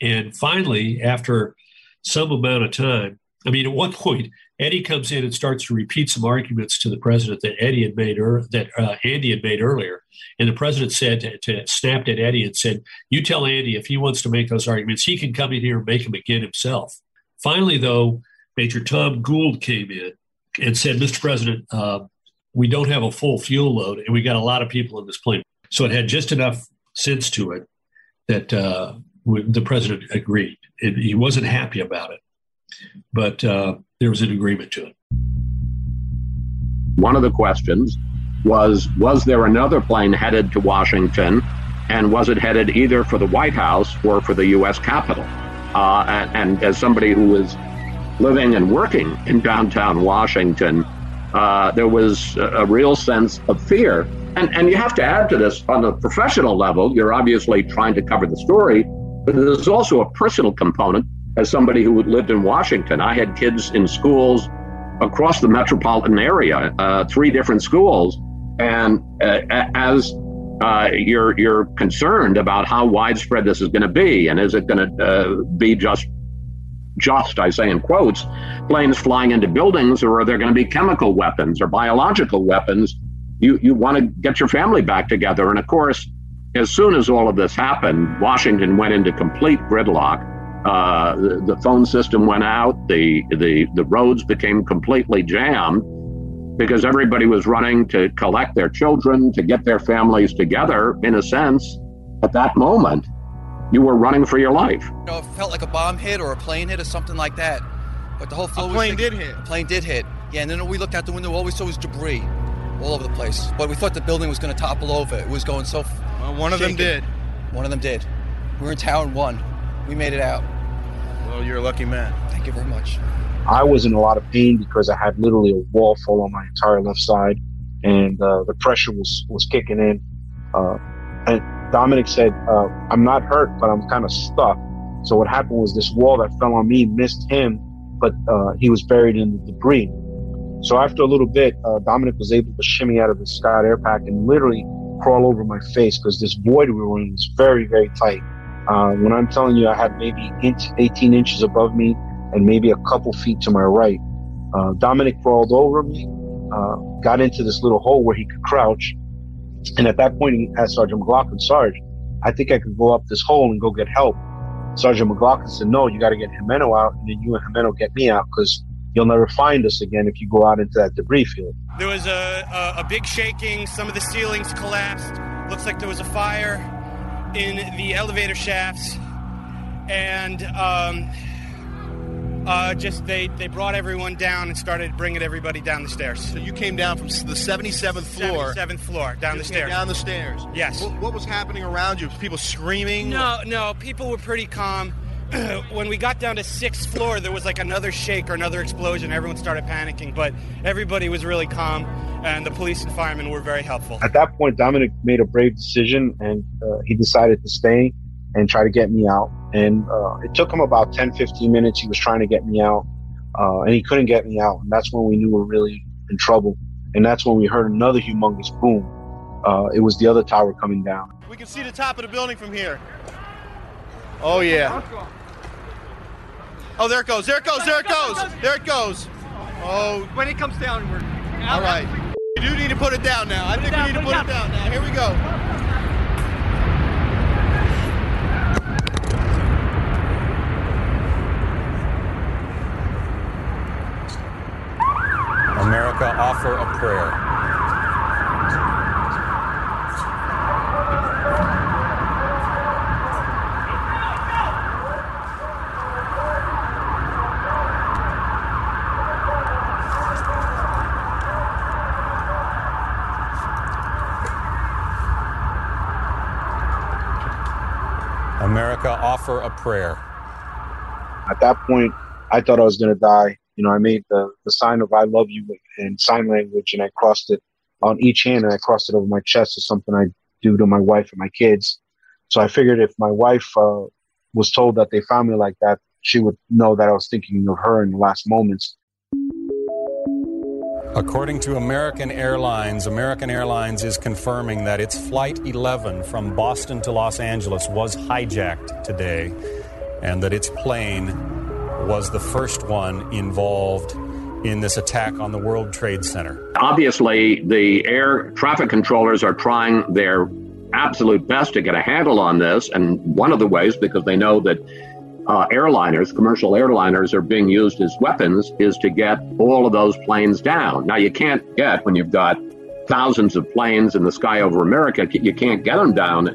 And finally, after some amount of time, I mean, at one point, Eddie comes in and starts to repeat some arguments to the president that Eddie had made er- that uh, Andy had made earlier, and the president said to, to, snapped at Eddie and said, "You tell Andy if he wants to make those arguments, he can come in here and make them again himself." Finally, though, Major Tom Gould came in and said, Mr. President, uh, we don't have a full fuel load and we got a lot of people in this plane. So it had just enough sense to it that uh, the president agreed. It, he wasn't happy about it, but uh, there was an agreement to it. One of the questions was Was there another plane headed to Washington? And was it headed either for the White House or for the U.S. Capitol? Uh, and, and, as somebody who was living and working in downtown Washington, uh, there was a, real sense of fear. And, and you have to add to this on the professional level, you're obviously trying to cover the story, but there's also a personal component as somebody who lived in Washington. I had kids in schools across the metropolitan area, uh, three different schools. And uh, as uh, you're you're concerned about how widespread this is going to be, and is it going to uh, be just just I say in quotes planes flying into buildings, or are there going to be chemical weapons or biological weapons? You you want to get your family back together, and of course, as soon as all of this happened, Washington went into complete gridlock. Uh, the, the phone system went out. The the the roads became completely jammed because everybody was running to collect their children, to get their families together. In a sense, at that moment, you were running for your life. You know, it felt like a bomb hit or a plane hit or something like that. But the whole floor A was plane shaking. did hit. A plane did hit. Yeah, and then we looked out the window. All we saw was debris all over the place. But we thought the building was going to topple over. It was going so. Well, one of them did. One of them did. We were in Town one. We made it out. Well, you're a lucky man. Thank you very much. I was in a lot of pain because I had literally a wall fall on my entire left side, and uh, the pressure was was kicking in. Uh, and Dominic said, uh, "I'm not hurt, but I'm kind of stuck." So what happened was this wall that fell on me missed him, but uh, he was buried in the debris. So after a little bit, uh, Dominic was able to shimmy out of the Scott Air Pack and literally crawl over my face because this void we were in was very, very tight. Uh, when I'm telling you, I had maybe inch, 18 inches above me and maybe a couple feet to my right. Uh, Dominic crawled over me, uh, got into this little hole where he could crouch. And at that point, he asked Sergeant McLaughlin, Sarge, I think I could go up this hole and go get help. Sergeant McLaughlin said, No, you got to get Jimeno out, and then you and Jimeno get me out because you'll never find us again if you go out into that debris field. There was a, a, a big shaking. Some of the ceilings collapsed. Looks like there was a fire in the elevator shafts. And um, uh, just they, they brought everyone down and started bringing everybody down the stairs. So you came down from the 77th floor. 77th floor, down the came stairs. Down the stairs. Yes. What, what was happening around you? Was people screaming? No, no. People were pretty calm. when we got down to sixth floor, there was like another shake or another explosion. Everyone started panicking, but everybody was really calm, and the police and firemen were very helpful. At that point, Dominic made a brave decision and uh, he decided to stay and try to get me out. And uh, it took him about 10, 15 minutes. He was trying to get me out uh, and he couldn't get me out. And that's when we knew we were really in trouble. And that's when we heard another humongous boom. Uh, it was the other tower coming down. We can see the top of the building from here. Oh yeah. Oh, there it goes. There it goes. There it goes. There it goes. Oh. When it comes down, we're. All right. You do need to put it down now. I think we need to put it down now. Here we go. America, offer a prayer. America, offer a prayer. At that point, I thought I was going to die. You know, I made the, the sign of I love you in sign language and I crossed it on each hand and I crossed it over my chest as something I do to my wife and my kids. So I figured if my wife uh, was told that they found me like that, she would know that I was thinking of her in the last moments. According to American Airlines, American Airlines is confirming that its Flight 11 from Boston to Los Angeles was hijacked today and that its plane was the first one involved in this attack on the World Trade Center. Obviously, the air traffic controllers are trying their absolute best to get a handle on this. And one of the ways, because they know that uh, airliners, commercial airliners, are being used as weapons, is to get all of those planes down. Now, you can't get, when you've got thousands of planes in the sky over America, you can't get them down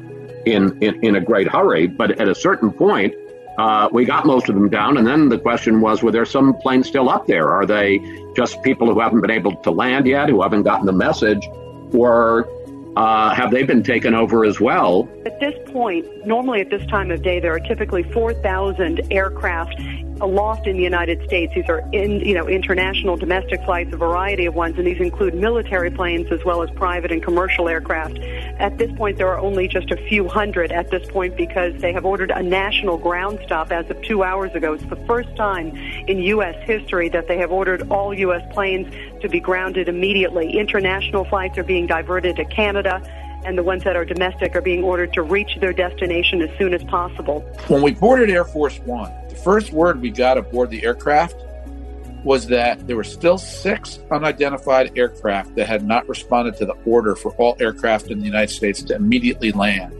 in, in, in a great hurry. But at a certain point, uh, we got most of them down, and then the question was: Were there some planes still up there? Are they just people who haven't been able to land yet, who haven't gotten the message, or uh, have they been taken over as well? At this point, normally at this time of day, there are typically 4,000 aircraft aloft in the United States. These are in, you know, international, domestic flights, a variety of ones, and these include military planes as well as private and commercial aircraft. At this point, there are only just a few hundred at this point because they have ordered a national ground stop as of two hours ago. It's the first time in U.S. history that they have ordered all U.S. planes to be grounded immediately. International flights are being diverted to Canada and the ones that are domestic are being ordered to reach their destination as soon as possible. When we boarded Air Force One, the first word we got aboard the aircraft was that there were still six unidentified aircraft that had not responded to the order for all aircraft in the United States to immediately land.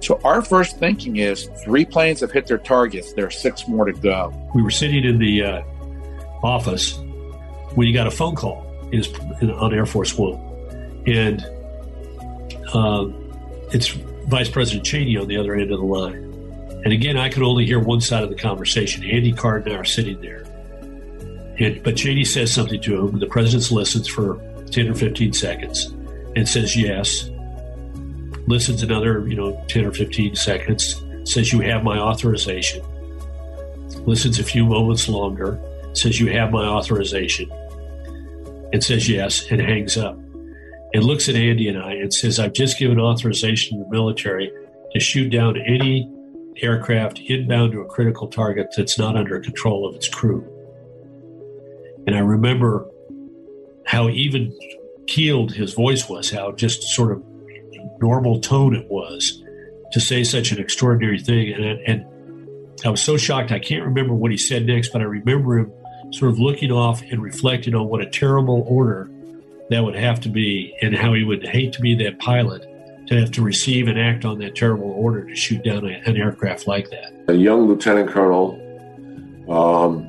So our first thinking is three planes have hit their targets. There are six more to go. We were sitting in the uh, office when you got a phone call is on Air Force One, and uh, it's Vice President Cheney on the other end of the line. And again, I could only hear one side of the conversation. Andy Card and I are sitting there. And, but Cheney says something to him. The president listens for 10 or 15 seconds and says yes. Listens another, you know, 10 or 15 seconds, says, You have my authorization. Listens a few moments longer, says, You have my authorization, and says yes, and hangs up. And looks at Andy and I and says, I've just given authorization to the military to shoot down any aircraft inbound to a critical target that's not under control of its crew. And I remember how even keeled his voice was, how just sort of normal tone it was to say such an extraordinary thing. And, and I was so shocked. I can't remember what he said next, but I remember him sort of looking off and reflecting on what a terrible order that would have to be and how he would hate to be that pilot to have to receive and act on that terrible order to shoot down a, an aircraft like that. A young lieutenant colonel um,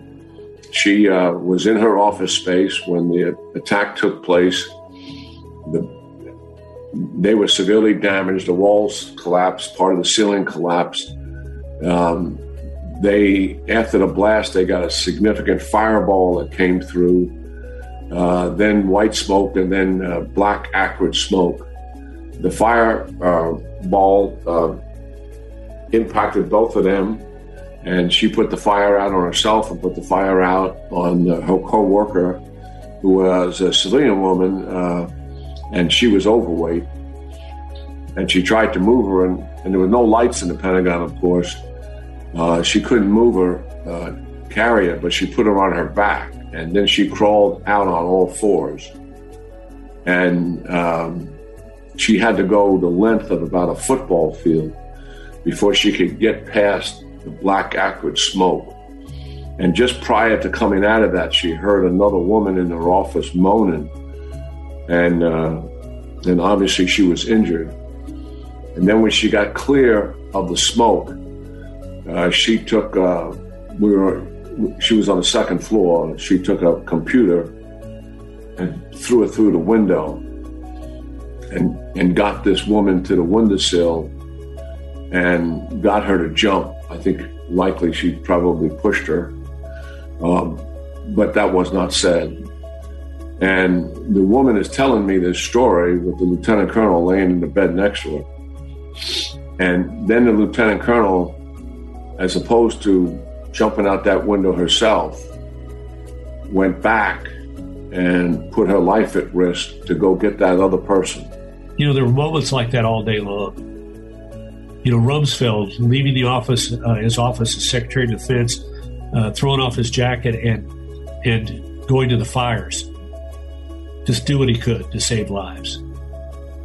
she uh, was in her office space when the attack took place. The, they were severely damaged. The walls collapsed, part of the ceiling collapsed. Um, they, after the blast, they got a significant fireball that came through. Uh, then white smoke, and then uh, black acrid smoke. The fireball uh, impacted both of them and she put the fire out on herself and put the fire out on uh, her co-worker who was a civilian woman uh, and she was overweight. And she tried to move her and, and, there were no lights in the pentagon of course. Uh, she couldn't move her uh, carry it but she put her on her back and then she crawled out on all fours and um, she had to go the length of about a football field before she could get past the black acrid smoke. And just prior to coming out of that, she heard another woman in her office moaning. And, uh, obviously she was injured. And then when she got clear of the smoke, uh, she took, uh, we were, she was on the second floor. She took a computer and threw it through the window and, and got this woman to the windowsill and got her to jump. I think likely she probably pushed her, um, but that was not said. And the woman is telling me this story with the lieutenant colonel laying in the bed next to her. And then the lieutenant colonel, as opposed to jumping out that window herself, went back and put her life at risk to go get that other person. You know, there were moments like that all day long you know, Rumsfeld leaving the office, uh, his office as Secretary of Defense, uh, throwing off his jacket and and going to the fires, just do what he could to save lives.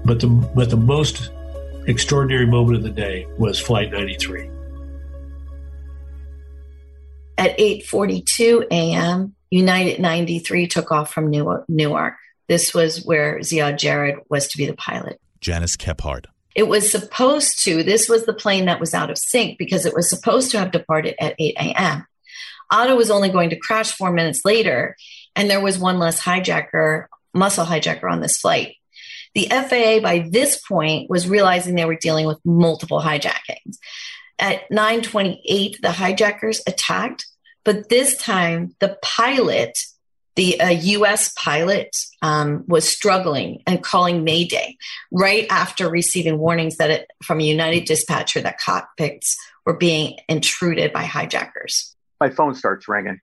But the but the most extraordinary moment of the day was Flight 93. At 8:42 a.m., United 93 took off from Newark. This was where Ziad Jarrah was to be the pilot. Janice Kephart. It was supposed to, this was the plane that was out of sync because it was supposed to have departed at 8 a.m. Atta was only going to crash four minutes later, and there was one less hijacker, muscle hijacker on this flight. The FAA by this point was realizing they were dealing with multiple hijackings. At 9:28, the hijackers attacked, but this time the pilot the uh, U.S. pilot um, was struggling and calling Mayday right after receiving warnings that it, from a United dispatcher that cockpits were being intruded by hijackers. My phone starts ringing,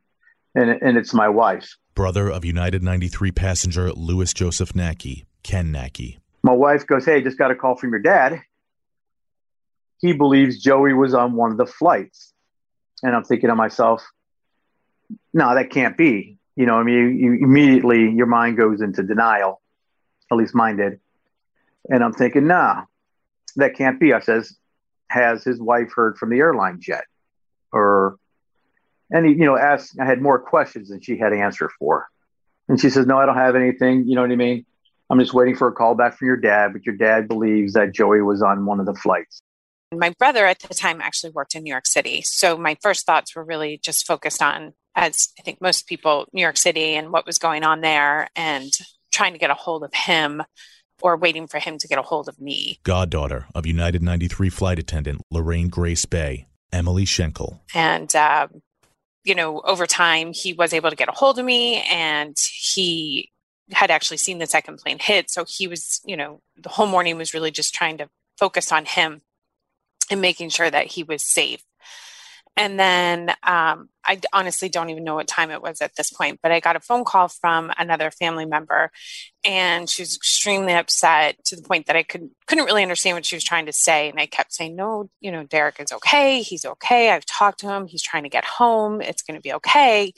and, and it's my wife. Brother of United 93 passenger Louis Joseph Nacke, Ken Nacke. My wife goes, Hey, just got a call from your dad. He believes Joey was on one of the flights. And I'm thinking to myself, No, that can't be you know, I mean, you, you immediately your mind goes into denial. At least mine did. And I'm thinking, nah, that can't be. I says, has his wife heard from the airline jet? Or, and he, you know, asked, I had more questions than she had answer for. And she says, no, I don't have anything. You know what I mean? I'm just waiting for a call back from your dad, but your dad believes that Joey was on one of the flights. My brother at the time actually worked in New York City. So my first thoughts were really just focused on, as I think most people, New York City and what was going on there and trying to get a hold of him or waiting for him to get a hold of me. Goddaughter of United 93 flight attendant Lorraine Grace Bay, Emily Schenkel. And, um, you know, over time, he was able to get a hold of me and he had actually seen the second plane hit. So he was, you know, the whole morning was really just trying to focus on him and making sure that he was safe. And then um, I honestly don't even know what time it was at this point, but I got a phone call from another family member, and she was extremely upset to the point that I could couldn't really understand what she was trying to say. And I kept saying, "No, you know, Derek is okay. He's okay. I've talked to him. He's trying to get home. It's going to be okay."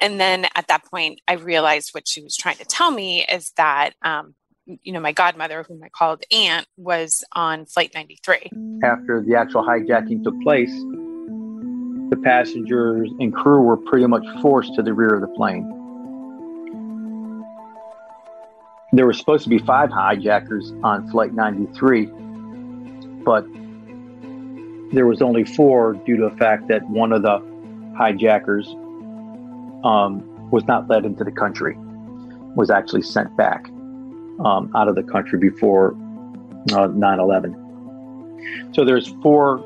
And then at that point, I realized what she was trying to tell me is that um, you know, my godmother, whom I called aunt, was on flight 93. After the actual hijacking took place, the passengers and crew were pretty much forced to the rear of the plane. There were supposed to be five hijackers on flight 93, but there was only four due to the fact that one of the hijackers um, was not let into the country, was actually sent back um, out of the country before uh, 9 uh, 11. So there's four,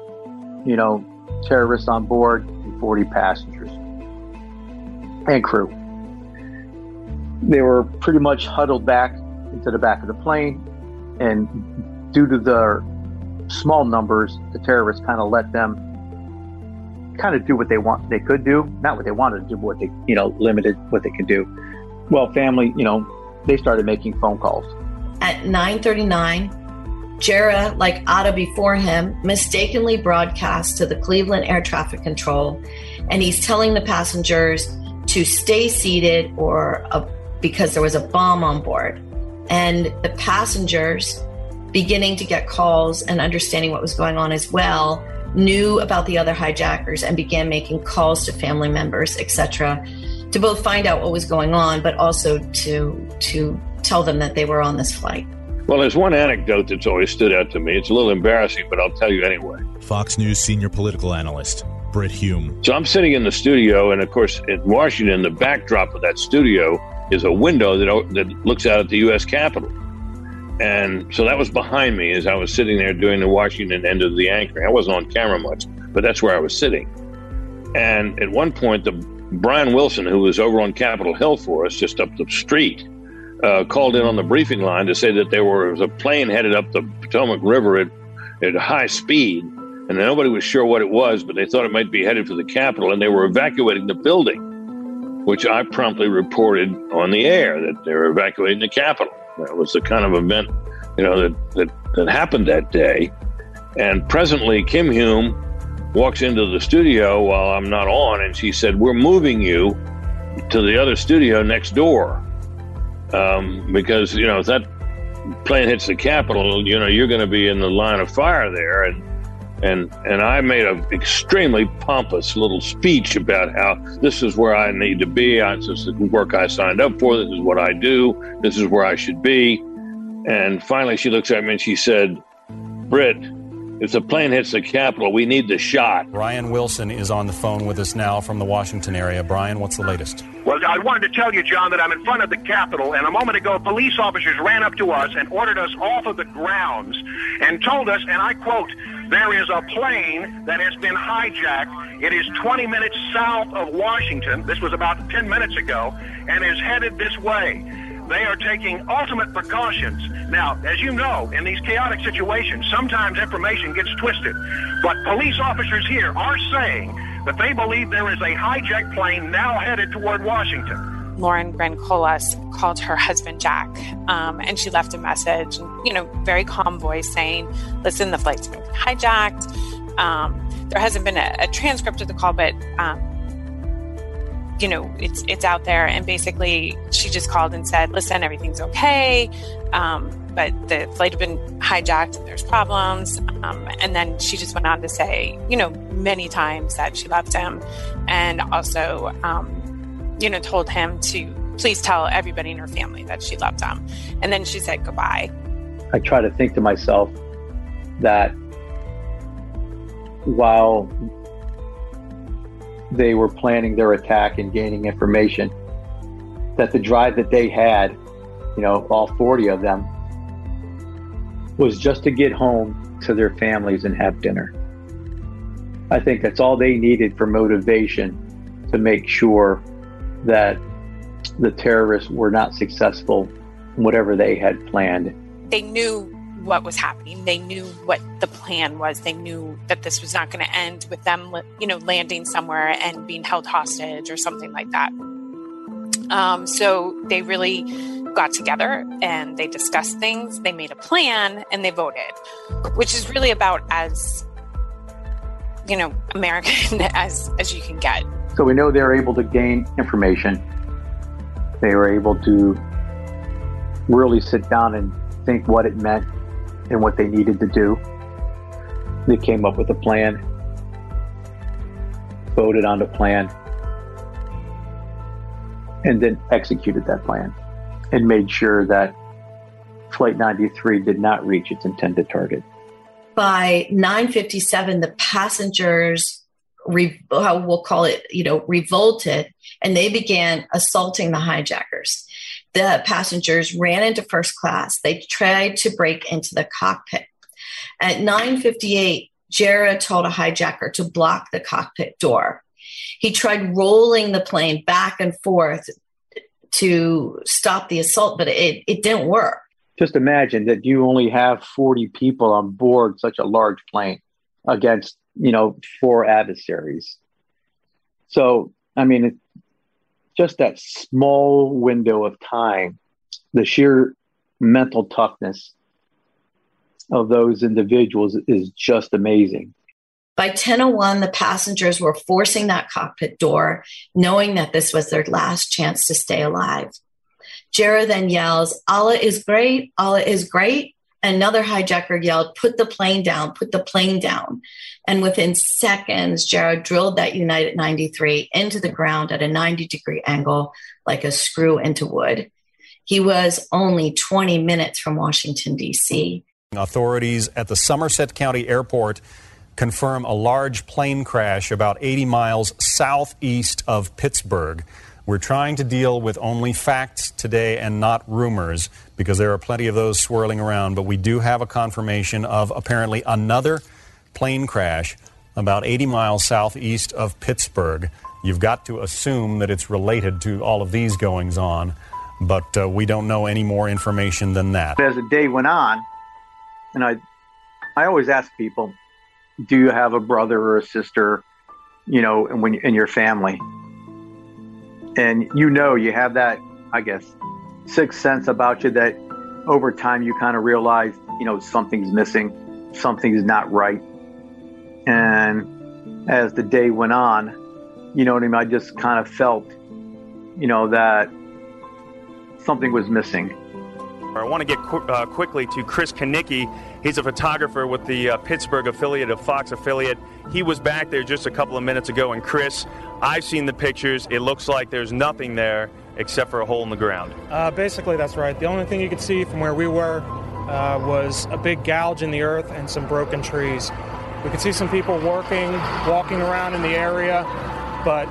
you know, terrorists on board and 40 passengers and crew. They were pretty much huddled back into the back of the plane, and due to the small numbers, the terrorists kind of let them kind of do what they want they could do, not what they wanted to do, but what they you know limited what they could do. Well, family, you know, they started making phone calls. At 9:39, Jarrah, like Atta before him, mistakenly broadcast to the Cleveland Air Traffic Control, and he's telling the passengers to stay seated or uh, because there was a bomb on board. And the passengers, beginning to get calls and understanding what was going on as well, knew about the other hijackers and began making calls to family members, etc to both find out what was going on, but also to to tell them that they were on this flight. Well, there's one anecdote that's always stood out to me. It's a little embarrassing, but I'll tell you anyway. Fox News senior political analyst Brit Hume. So I'm sitting in the studio, and of course, in Washington, the backdrop of that studio is a window that that looks out at the U.S. Capitol. And so that was behind me as I was sitting there doing the Washington end of the anchoring. I wasn't on camera much, but that's where I was sitting. And at one point, the Brian Wilson, who was over on Capitol Hill for us, just up the street, uh, called in on the briefing line to say that there was a plane headed up the Potomac River at, at high speed, and nobody was sure what it was, but they thought it might be headed for the Capitol, and they were evacuating the building, which I promptly reported on the air that they were evacuating the Capitol. That was the kind of event, you know, that, that, that happened that day. And presently, Kim Hume walks into the studio while I'm not on, and she said, "We're moving you to the other studio next door um, because you know if that plane hits the Capitol, you know you're going to be in the line of fire there." And and and I made an extremely pompous little speech about how this is where I need to be. This is the work I signed up for. This is what I do. This is where I should be. And finally, she looks at me and she said, "Brit." If the plane hits the Capitol, we need the shot. Brian Wilson is on the phone with us now from the Washington area. Brian, what's the latest? Well, I wanted to tell you, John, that I'm in front of the Capitol, and a moment ago, police officers ran up to us and ordered us off of the grounds and told us, and I quote, there is a plane that has been hijacked. It is 20 minutes south of Washington. This was about 10 minutes ago, and is headed this way. They are taking ultimate precautions. Now, as you know, in these chaotic situations, sometimes information gets twisted. But police officers here are saying that they believe there is a hijacked plane now headed toward Washington. Lauren Grandcolas called her husband Jack, um, and she left a message, you know, very calm voice saying, "Listen, the flight's been hijacked." Um, there hasn't been a, a, transcript of the call, but um, you know, it's it's out there. And basically, she just called and said, "Listen, everything's okay. Um, but the flight had been hijacked and there's problems. Um, and then she just went on to say, you know, many times that she loved him and also, um, you know, told him to please tell everybody in her family that she loved him. And then she said goodbye. I try to think to myself that while they were planning their attack and gaining information, that the drive that they had, you know, all 40 of them, was just to get home to their families and have dinner. I think that's all they needed for motivation to make sure that the terrorists were not successful whatever they had planned. They knew what was happening. They knew what the plan was. They knew that this was not going to end with them, you know, landing somewhere and being held hostage or something like that. Um, so they really got together and they discussed things. They made a plan and they voted, which is really about as you know American as as you can get. So we know they're able to gain information. They were able to really sit down and think what it meant and what they needed to do. They came up with a plan, voted on the plan, and then executed that plan and made sure that Flight 93 did not reach its intended target. By 9:57, the passengers, we'll call it, you know, revolted, and they began assaulting the hijackers. The passengers ran into first class. They tried to break into the cockpit. At 9:58, Jarrah told a hijacker to block the cockpit door. He tried rolling the plane back and forth to stop the assault, but it, it didn't work. Just imagine that you only have 40 people on board such a large plane against, you know, four adversaries. So, I mean, just that small window of time, the sheer mental toughness of those individuals is just amazing. By 10:01 the passengers were forcing that cockpit door knowing that this was their last chance to stay alive. Jarrah then yells, "Allah is great, Allah is great." Another hijacker yelled, "Put the plane down, put the plane down." And within seconds, Jarrah drilled that United 93 into the ground at a 90 degree angle like a screw into wood. He was only 20 minutes from Washington D.C. Authorities at the Somerset County Airport confirm a large plane crash about 80 miles southeast of Pittsburgh. We're trying to deal with only facts today and not rumors because there are plenty of those swirling around, but we do have a confirmation of apparently another plane crash about 80 miles southeast of Pittsburgh. You've got to assume that it's related to all of these goings on, but uh, we don't know any more information than that. As the day went on, and I, I always ask people, do you have a brother or a sister, you know, when in your family? And you know, you have that, I guess, sixth sense about you that over time you kind of realize, you know, something's missing, something's not right. And as the day went on, you know what I mean? I just kind of felt, you know, that something was missing. I want to get qu- uh, quickly to Chris Kanicki. He's a photographer with the uh, Pittsburgh affiliate of Fox affiliate. He was back there just a couple of minutes ago. And Chris, I've seen the pictures. It looks like there's nothing there except for a hole in the ground. Uh, basically, that's right. The only thing you could see from where we were uh, was a big gouge in the earth and some broken trees. We could see some people working, walking around in the area, but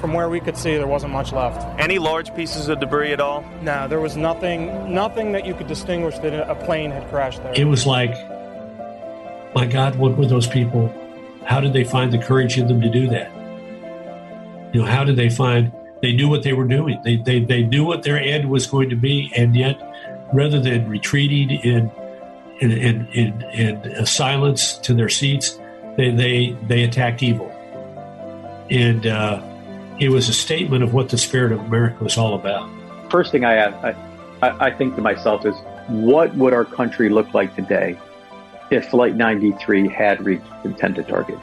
from where we could see, there wasn't much left. Any large pieces of debris at all? No, there was nothing, nothing that you could distinguish that a plane had crashed there. It was like, my God, what were those people? How did they find the courage in them to do that? You know, how did they find? They knew what they were doing. They they, they knew what their end was going to be, and yet, rather than retreating in in in, in, in silence to their seats, they they they attacked evil, and. Uh, it was a statement of what the spirit of America was all about. First thing I ask, I, I think to myself is, what would our country look like today if Flight 93 had reached the intended target?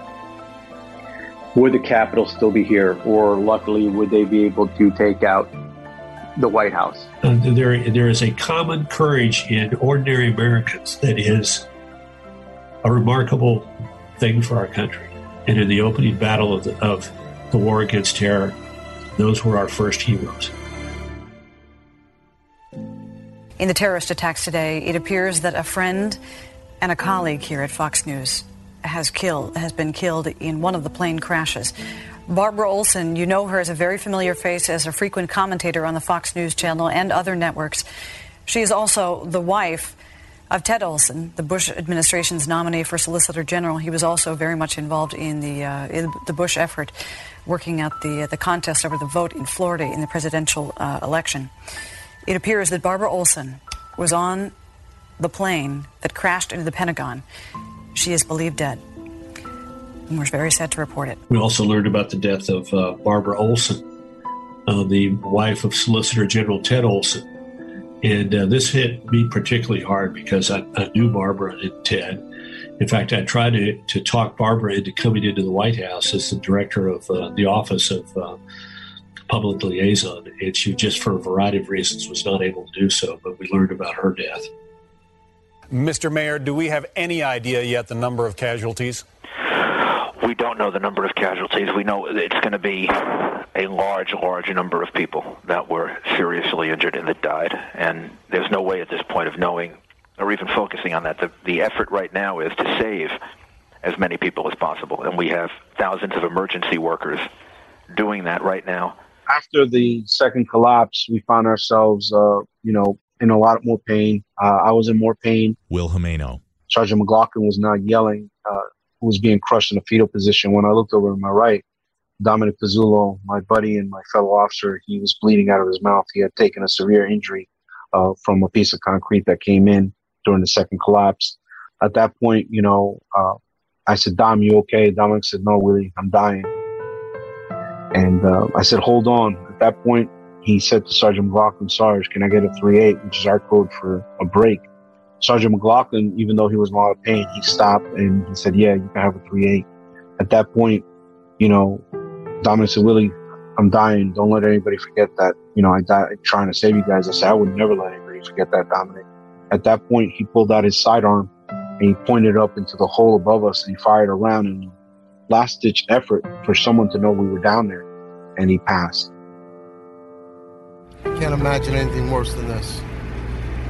Would the Capitol still be here, or luckily, would they be able to take out the White House. Uh, there, there is a common courage in ordinary Americans that is a remarkable thing for our country. And in the opening battle of the, of the war against terror, those were our first heroes. In the terrorist attacks today, it appears that a friend and a colleague here at Fox News has killed has been killed in one of the plane crashes. Barbara Olson, you know her as a very familiar face as a frequent commentator on the Fox News channel and other networks. She is also the wife of Ted Olson, the Bush administration's nominee for Solicitor General. He was also very much involved in the uh, in the Bush effort, working out the uh, the contest over the vote in Florida in the presidential uh, election. It appears that Barbara Olson was on the plane that crashed into the Pentagon. She is believed dead. And we're very sad to report it. We also learned about the death of uh, Barbara Olson, uh, the wife of Solicitor General Ted Olson. And uh, this hit me particularly hard because I, I, knew Barbara and Ted. In fact, I tried to, to talk Barbara into coming into the White House as the director of uh, the Office of uh, Public Liaison. And she just, for a variety of reasons, was not able to do so. But we learned about her death. Mr. Mayor, do we have any idea yet the number of casualties? We don't know the number of casualties. We know it's going to be a large, large number of people that were seriously injured and that died. And there's no way at this point of knowing or even focusing on that. The, the effort right now is to save as many people as possible. And we have thousands of emergency workers doing that right now. After the second collapse, we found ourselves, uh, you know, in a lot more pain. Uh, I was in more pain. Will Jimeno. Sergeant McLoughlin was not yelling. Uh, who was being crushed in a fetal position. When I looked over to my right, Dominic Pezzulo, my buddy and my fellow officer, he was bleeding out of his mouth. He had taken a severe injury uh, from a piece of concrete that came in during the second collapse. At that point, you know, uh, I said, Dom, you okay? Dominic said, No, Willie, I'm dying. And uh, I said, Hold on. At that point, he said to Sergeant McLoughlin, Sarge, can I get a 3-8, which is our code for a break? Sergeant McLoughlin, even though he was in a lot of pain, he stopped and he said, yeah, you can have a 3-8. At that point, you know, Dominic said, Willie, I'm dying. Don't let anybody forget that, you know, I died trying to save you guys. I said, I would never let anybody forget that, Dominic. At that point, he pulled out his sidearm and he pointed up into the hole above us and he fired around in last ditch effort for someone to know we were down there. And he passed. I can't imagine anything worse than this.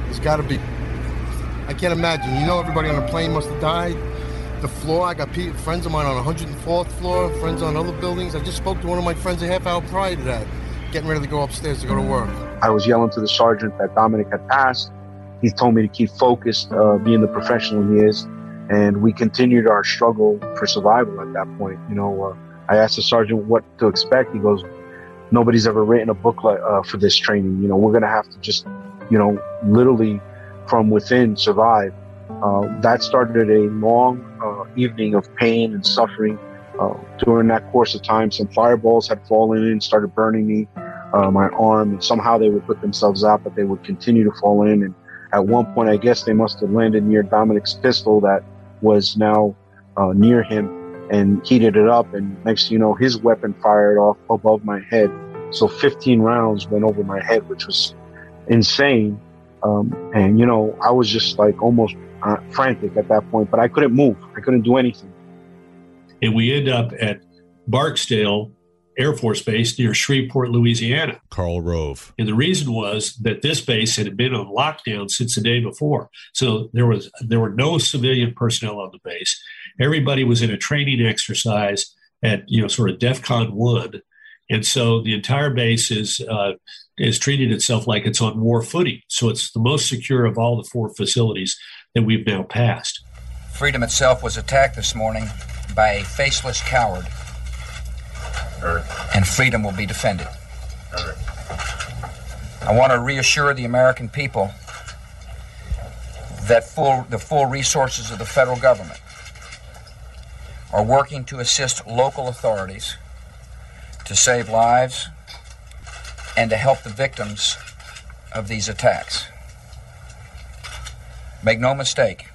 There's got to be I can't imagine. You know, everybody on the plane must have died. The floor, I got friends of mine on 104th floor, friends on other buildings. I just spoke to one of my friends a half hour prior to that, getting ready to go upstairs to go to work. I was yelling to the sergeant that Dominic had passed. He told me to keep focused, uh, being the professional he is. And we continued our struggle for survival at that point. You know, uh, I asked the sergeant what to expect. He goes, nobody's ever written a book like, uh, for this training. You know, we're going to have to just, you know, literally from within survive. Uh, that started a long evening of pain and suffering. Uh, during that course of time, some fireballs had fallen in, started burning me, uh, my arm, and somehow they would put themselves out, but they would continue to fall in. And at one point, I guess they must have landed near Dominic's pistol that was now uh, near him and heated it up. And next you know, his weapon fired off above my head. So 15 rounds went over my head, which was insane. Um, and, you know, I was just like almost frantic at that point, but I couldn't move. I couldn't do anything. And we end up at Barksdale Air Force Base near Shreveport, Louisiana. Karl Rove. And the reason was that this base had been on lockdown since the day before. So there was there were no civilian personnel on the base. Everybody was in a training exercise at you know sort of DEFCON one, and so the entire base is uh, is treating itself like it's on war footing. So it's the most secure of all the four facilities that we've now passed. Freedom itself was attacked this morning by a faceless coward. And freedom will be defended. I want to reassure the American people that full, the full resources of the federal government are working to assist local authorities to save lives and to help the victims of these attacks. Make no mistake,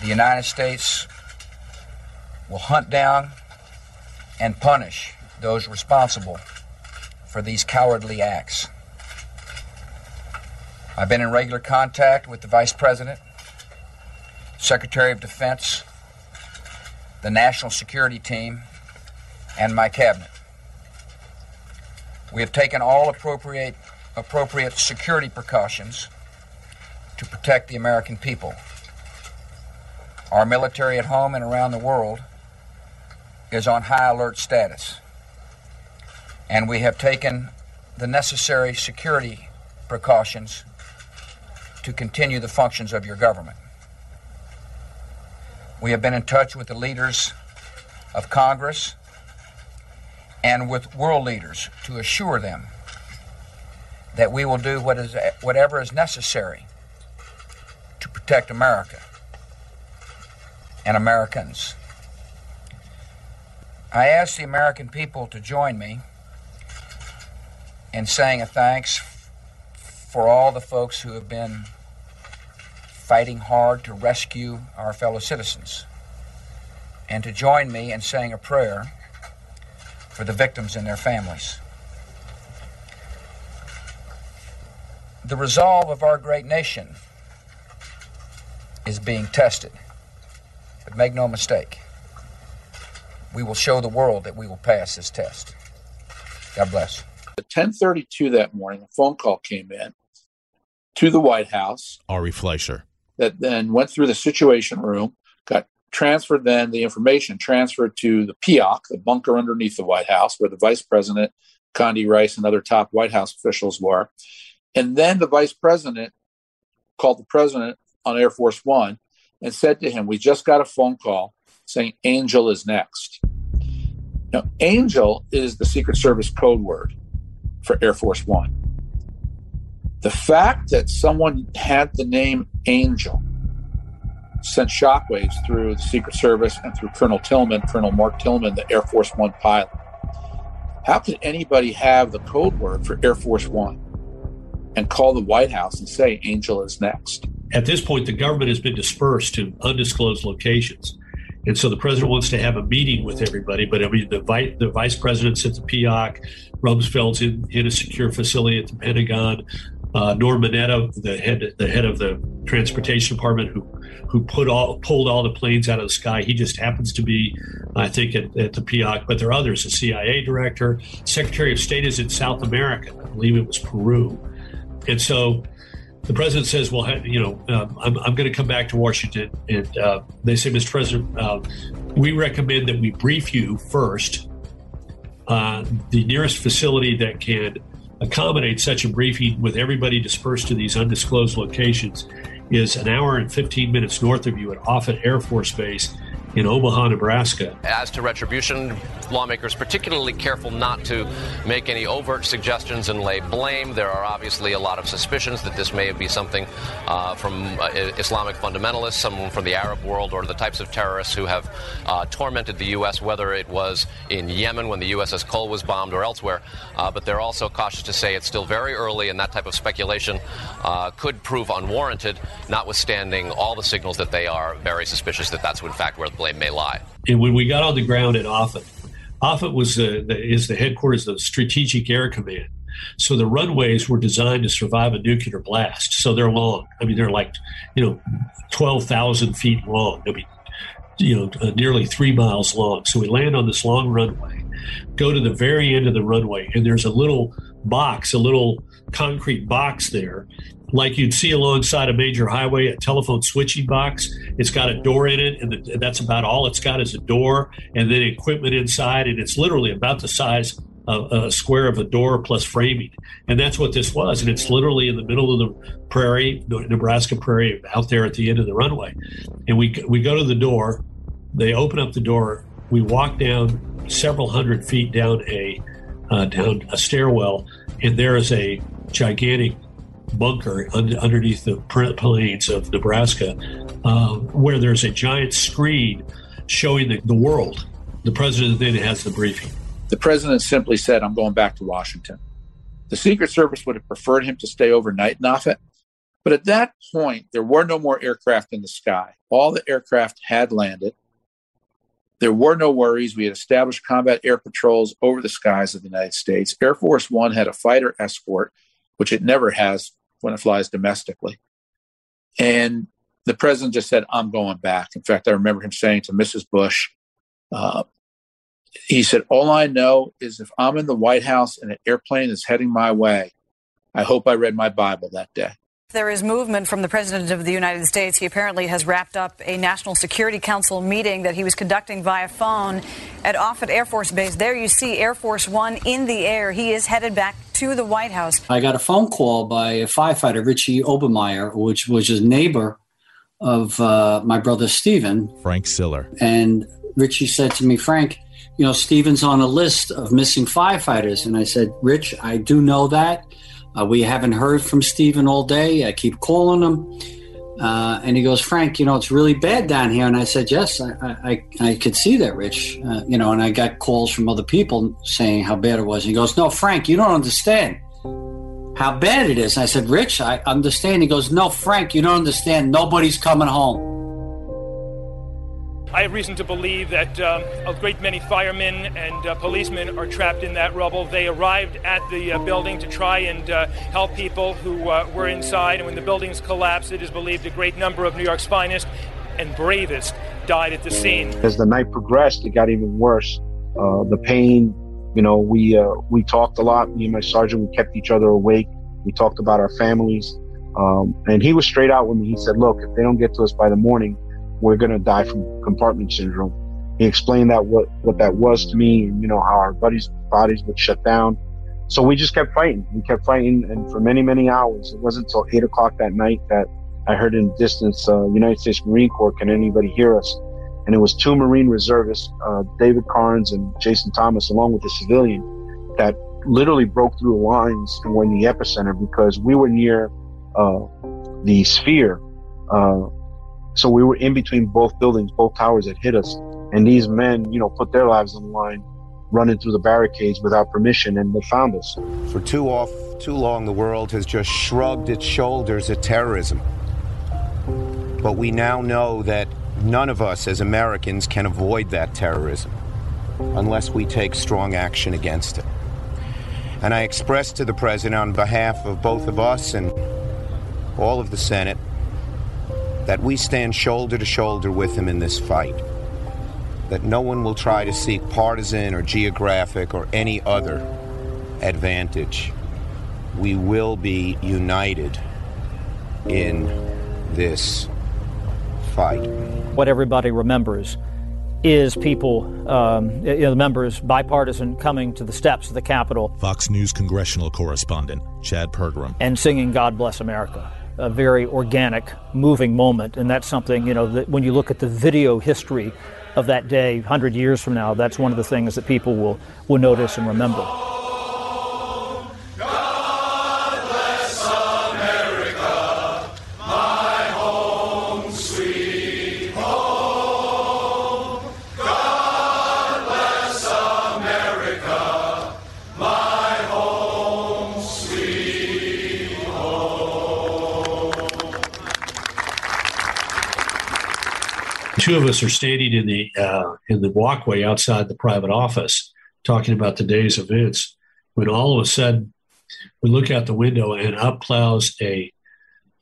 the United States will hunt down and punish those responsible for these cowardly acts. I've been in regular contact with the Vice President, Secretary of Defense, the National Security Team, and my cabinet. We have taken all appropriate, appropriate security precautions to protect the American people. Our military at home and around the world is on high alert status, and we have taken the necessary security precautions to continue the functions of your government. We have been in touch with the leaders of Congress and with world leaders to assure them that we will do what is, whatever is necessary protect America and Americans. I ask the American people to join me in saying a thanks for all the folks who have been fighting hard to rescue our fellow citizens, and to join me in saying a prayer for the victims and their families. The resolve of our great nation is being tested. But make no mistake, we will show the world that we will pass this test. God bless. At 10:32 that morning, a phone call came in to the White House. Ari Fleischer that then went through the Situation Room, got transferred then the information transferred to the PEOC, the bunker underneath the White House, where the Vice President, Condi Rice, and other top White House officials were. And then the Vice President called the President on Air Force One and said to him, We just got a phone call saying Angel is next. Now, Angel is the Secret Service code word for Air Force One. The fact that someone had the name Angel sent shockwaves through the Secret Service and through Colonel Tillman, Colonel Mark Tillman, the Air Force One pilot. How could anybody have the code word for Air Force One and call the White House and say Angel is next? At this point, the government has been dispersed to undisclosed locations. And so the president wants to have a meeting with everybody, but I mean, the, vice, the vice president's at the PEOC, Rumsfeld's in, in a secure facility at the Pentagon, uh, Norm the head the head of the transportation department, who who put all pulled all the planes out of the sky. He just happens to be, I think, at, at the PEOC. But there are others. The CIA director, Secretary of State is in South America. I believe it was Peru, and so. The president says, "Well, you know, um, I'm, I'm going to come back to Washington," and uh, they say, "Mr. President, uh, we recommend that we brief you first. The nearest facility that can accommodate such a briefing with everybody dispersed to these undisclosed locations is an hour and 15 minutes north of you at Offutt Air Force Base in Omaha, Nebraska. As to retribution, lawmakers particularly careful not to make any overt suggestions and lay blame. There are obviously a lot of suspicions that this may be something uh, from uh, Islamic fundamentalists, someone from the Arab world, or the types of terrorists who have uh, tormented the U.S., whether it was in Yemen when the USS Cole was bombed or elsewhere. Uh, but they're also cautious to say it's still very early, and that type of speculation uh, could prove unwarranted, notwithstanding all the signals that they are very suspicious that that's in fact where the blame may lie. And when we got on the ground at Offutt, Offutt was the, is the headquarters of Strategic Air Command. So the runways were designed to survive a nuclear blast. So they're long. I mean, they're like, you know, 12,000 feet long. I mean, you know, uh, nearly three miles long. So we land on this long runway, go to the very end of the runway, and there's a little box, a little concrete box there like you'd see alongside a major highway, a telephone switching box. It's got a door in it, and, that's about all it's got is a door and then equipment inside, and it's literally about the size of a square of a door plus framing. And that's what this was. And it's literally in the middle of the prairie, Nebraska prairie, out there at the end of the runway. And we, we go to the door, they open up the door, we walk down several hundred feet down a uh, down a stairwell, and there is a gigantic bunker underneath the plains of Nebraska, uh, where there's a giant screen showing the, the world. The president then has the briefing. The president simply said, I'm going back to Washington. The Secret Service would have preferred him to stay overnight in Offutt. But at that point, there were no more aircraft in the sky. All the aircraft had landed. there were no worries. We had established combat air patrols over the skies of the United States. Air Force One had a fighter escort, which it never has when it flies domestically. And the president just said, I'm going back. In fact, I remember him saying to Mrs. Bush, uh, he said, All I know is if I'm in the White House and an airplane is heading my way, I hope I read my Bible that day. There is movement from the President of the United States. He apparently has wrapped up a National Security Council meeting that he was conducting via phone at Offutt Air Force Base. There you see Air Force One in the air. He is headed back to the White House. I got a phone call by a firefighter, Richie Obermeyer, which was his neighbor of uh, my brother Stephen. Frank Siller. And Richie said to me, Frank, you know, Stephen's on a list of missing firefighters. And I said, Rich, I do know that. Uh, we haven't heard from Stephen all day. I keep calling him. Uh, and he goes, Frank, you know, it's really bad down here. And I said, yes, I, I, I could see that, Rich. Uh, you know, and I got calls from other people saying how bad it was. And he goes, no, Frank, you don't understand how bad it is. And I said, Rich, I understand. He goes, no, Frank, you don't understand. Nobody's coming home. I have reason to believe that um, a great many firemen and uh, policemen are trapped in that rubble. They arrived at the uh, building to try and uh, help people who uh, were inside, and when the buildings collapsed, it is believed a great number of New York's finest and bravest died at the scene. As the night progressed, it got even worse. Uh, the pain, you know, we uh, we talked a lot. Me and my sergeant, we kept each other awake. We talked about our families, um, and he was straight out with me. He said, "Look, if they don't get to us by the morning." We're going to die from compartment syndrome. He explained that what, what that was to me and, you know, how our buddies' bodies would shut down. So we just kept fighting. We kept fighting. And for many, many hours, it wasn't until eight o'clock that night that I heard in the distance, uh, United States Marine Corps, can anybody hear us? And it was two Marine reservists, uh, David Karnes and Jason Thomas, along with a civilian that literally broke through the lines and were in the epicenter because we were near, uh, the sphere, uh, so we were in between both buildings, both towers that hit us. And these men, you know, put their lives on the line, running through the barricades without permission, and they found us. For too off, too long, the world has just shrugged its shoulders at terrorism. But we now know that none of us as Americans can avoid that terrorism unless we take strong action against it. And I express to the President on behalf of both of us and all of the Senate that we stand shoulder to shoulder with him in this fight. That no one will try to seek partisan or geographic or any other advantage. We will be united in this fight. What everybody remembers is people, um, you know, the members, bipartisan, coming to the steps of the Capitol. Fox News congressional correspondent Chad Pergram. And singing God Bless America a very organic, moving moment. And that's something, you know, that when you look at the video history of that day 100 years from now, that's one of the things that people will, will notice and remember. Two of us are standing in the uh, in the walkway outside the private office, talking about the day's events. When all of a sudden, we look out the window and up plows a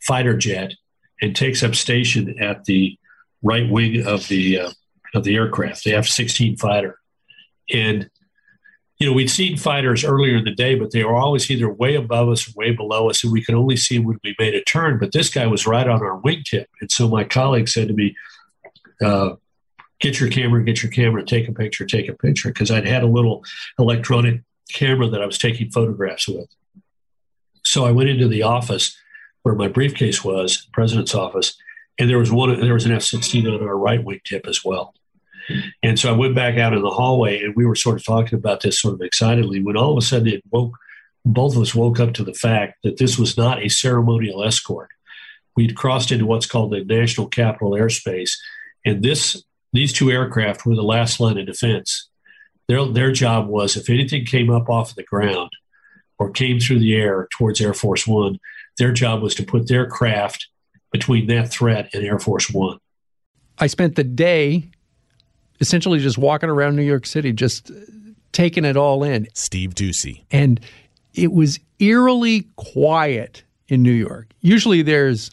fighter jet and takes up station at the right wing of the uh, of the aircraft, the F-16 fighter, and you know, we'd seen fighters earlier in the day, but they were always either way above us or way below us, and we could only see when we made a turn. But this guy was right on our wingtip. And so my colleague said to me, uh, get your camera, get your camera, take a picture, take a picture, because I'd had a little electronic camera that I was taking photographs with. So I went into the office where my briefcase was, president's office, and there was one. There was an F-16 on our right wing tip as well. And so I went back out in the hallway, and we were sort of talking about this sort of excitedly. When all of a sudden it woke, both of us woke up to the fact that this was not a ceremonial escort. We'd crossed into what's called the National Capital Airspace, and this these two aircraft were the last line of defense. Their their job was if anything came up off of the ground or came through the air towards Air Force One, their job was to put their craft between that threat and Air Force One. I spent the day essentially just walking around New York City, just taking it all in. Steve Doocy. And it was eerily quiet in New York. Usually there's,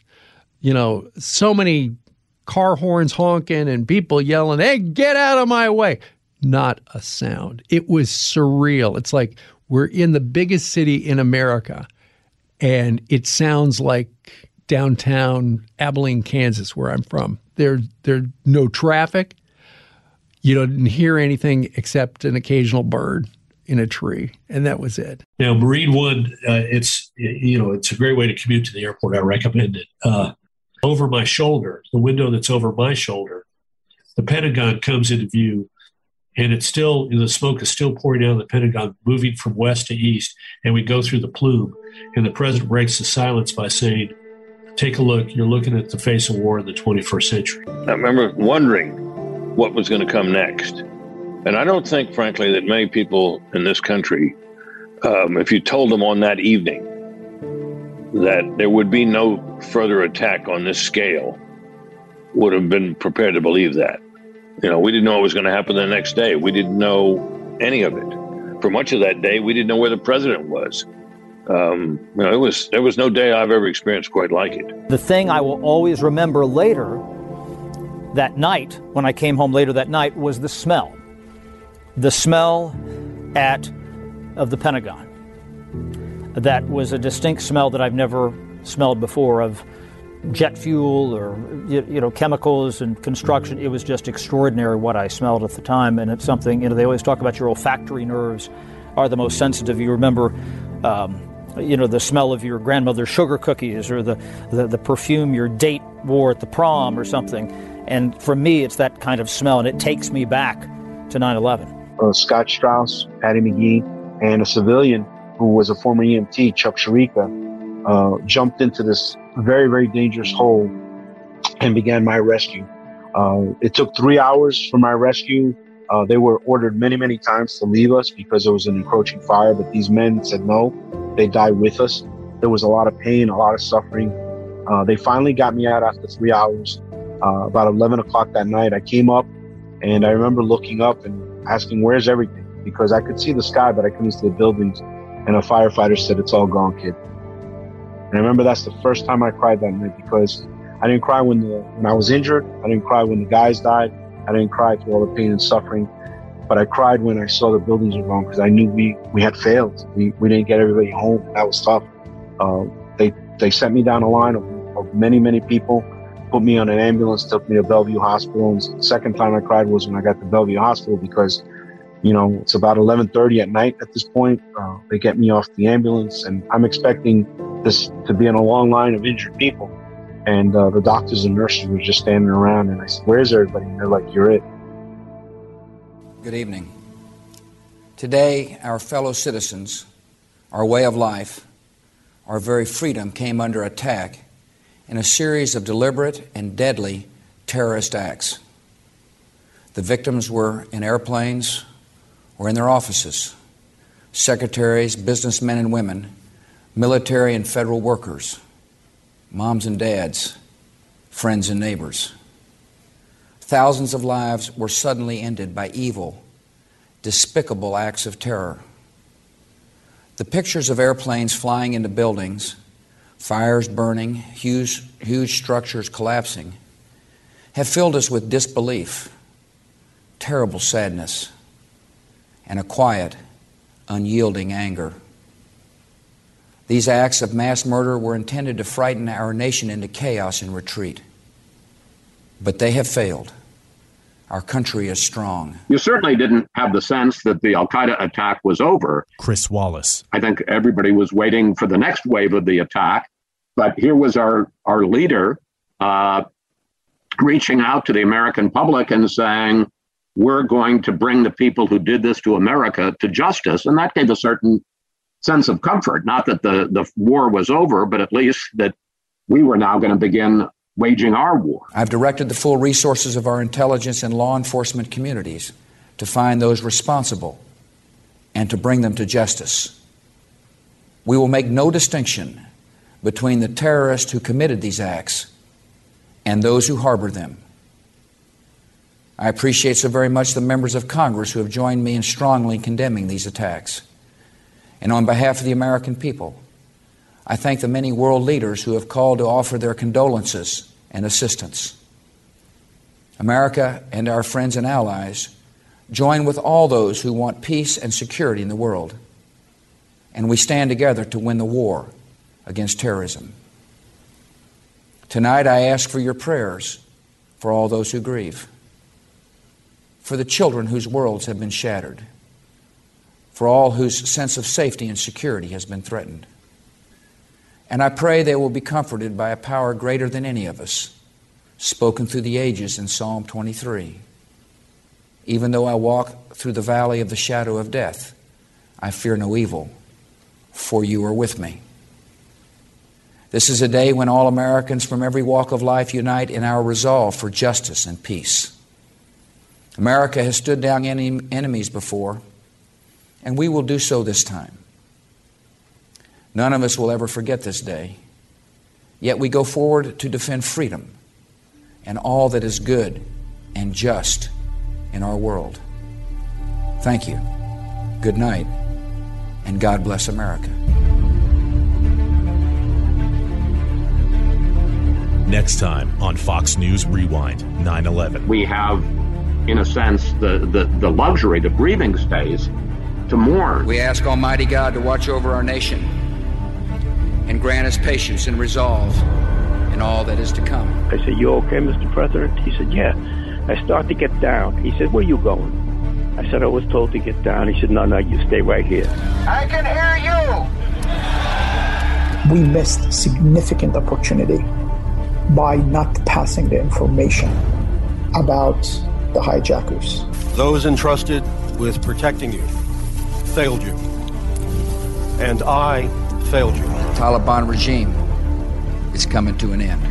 you know, so many car horns honking and people yelling, hey, get out of my way. Not a sound. It was surreal. It's like we're in the biggest city in America and it sounds like downtown Abilene, Kansas, where I'm from. There, there's no traffic. You didn't hear anything except an occasional bird in a tree, and that was it. Now, Marine One, uh, it's you know it's a great way to commute to the airport. I recommend it. Uh, over my shoulder, the window that's over my shoulder, the Pentagon comes into view, and it's still the smoke is still pouring out of the Pentagon, moving from west to east, and we go through the plume, and the president breaks the silence by saying, "Take a look. You're looking at the face of war in the 21st century." I remember wondering what was going to come next. And I don't think, frankly, that many people in this country, um, if you told them on that evening that there would be no further attack on this scale, would have been prepared to believe that. You know, we didn't know what was going to happen the next day. We didn't know any of it. For much of that day, we didn't know where the president was. Um, you know, it was there was no day I've ever experienced quite like it. The thing I will always remember later that night, when I came home later that night, was the smell. The smell at of the Pentagon. That was a distinct smell that I've never smelled before of jet fuel or you know chemicals and construction. It was just extraordinary what I smelled at the time, and it's something you know they always talk about your olfactory nerves are the most sensitive. You remember. Um, you know the smell of your grandmother's sugar cookies or the, the, the perfume your date wore at the prom or something and for me, it's that kind of smell, and it takes me back to 9 11. Uh, Scott Strauss, Paddy McGee, and a civilian who was a former EMT, Chuck Sereika, uh, jumped into this very, very dangerous hole and began my rescue. Uh, it took three hours for my rescue. Uh, they were ordered many, many times to leave us because there was an encroaching fire, but these men said no. They died with us. There was a lot of pain, a lot of suffering. Uh, they finally got me out after three hours uh, about 11 o'clock that night. I came up and I remember looking up and asking, Where's everything? Because I could see the sky, but I couldn't see the buildings. And a firefighter said, It's all gone, kid. And I remember that's the first time I cried that night because I didn't cry when the when I was injured. I didn't cry when the guys died. I didn't cry through all the pain and suffering. But I cried when I saw the buildings were gone because I knew we, we had failed. We, we didn't get everybody home. That was tough. Uh, they they sent me down a line of, of many, many people put me on an ambulance, took me to Bellevue Hospital. And the second time I cried was when I got to Bellevue Hospital because, you know, it's about 11:30 at night at this point. Uh, they get me off the ambulance, and I'm expecting this to be in a long line of injured people. And uh, the doctors and nurses were just standing around, and I said, "Where's everybody?" And they're like, "You're it." Good evening. Today, our fellow citizens, our way of life, our very freedom came under attack in a series of deliberate and deadly terrorist acts. The victims were in airplanes or in their offices, secretaries, businessmen and women, military and federal workers, moms and dads, friends and neighbors. Thousands of lives were suddenly ended by evil, despicable acts of terror. The pictures of airplanes flying into buildings fires burning, huge, huge structures collapsing, have filled us with disbelief, terrible sadness, and a quiet, unyielding anger. These acts of mass murder were intended to frighten our nation into chaos and retreat. But they have failed. Our country is strong. You certainly didn't have the sense that the Al Qaeda attack was over. Chris Wallace. I think everybody was waiting for the next wave of the attack. But here was our, our leader uh, reaching out to the American public and saying, we're going to bring the people who did this to America to justice. And that gave a certain sense of comfort. Not that the, the war was over, but at least that we were now going to begin waging our war. I've directed the full resources of our intelligence and law enforcement communities to find those responsible and to bring them to justice. We will make no distinction between the terrorists who committed these acts and those who harbor them. I appreciate so very much the members of Congress who have joined me in strongly condemning these attacks. And on behalf of the American people, I thank the many world leaders who have called to offer their condolences and assistance. America and our friends and allies join with all those who want peace and security in the world, and we stand together to win the war against terrorism. Tonight, I ask for your prayers for all those who grieve, for the children whose worlds have been shattered, for all whose sense of safety and security has been threatened. And I pray they will be comforted by a power greater than any of us, spoken through the ages in Psalm 23. Even though I walk through the valley of the shadow of death, I fear no evil, for you are with me. This is a day when all Americans from every walk of life unite in our resolve for justice and peace. America has stood down any enemies before, and we will do so this time. None of us will ever forget this day. Yet we go forward to defend freedom and all that is good and just in our world. Thank you. Good night, and God bless America. Next time on Fox News Rewind 9 11. We have, in a sense, the, the, the luxury, the breathing space to mourn. We ask Almighty God to watch over our nation and grant us patience and resolve in all that is to come. I said, You okay, Mr. President? He said, Yeah. I start to get down. He said, Where you going? I said, I was told to get down. He said, No, no, you stay right here. I can hear you. We missed significant opportunity by not passing the information about the hijackers. Those entrusted with protecting you failed you. And I failed you. The Taliban regime is coming to an end.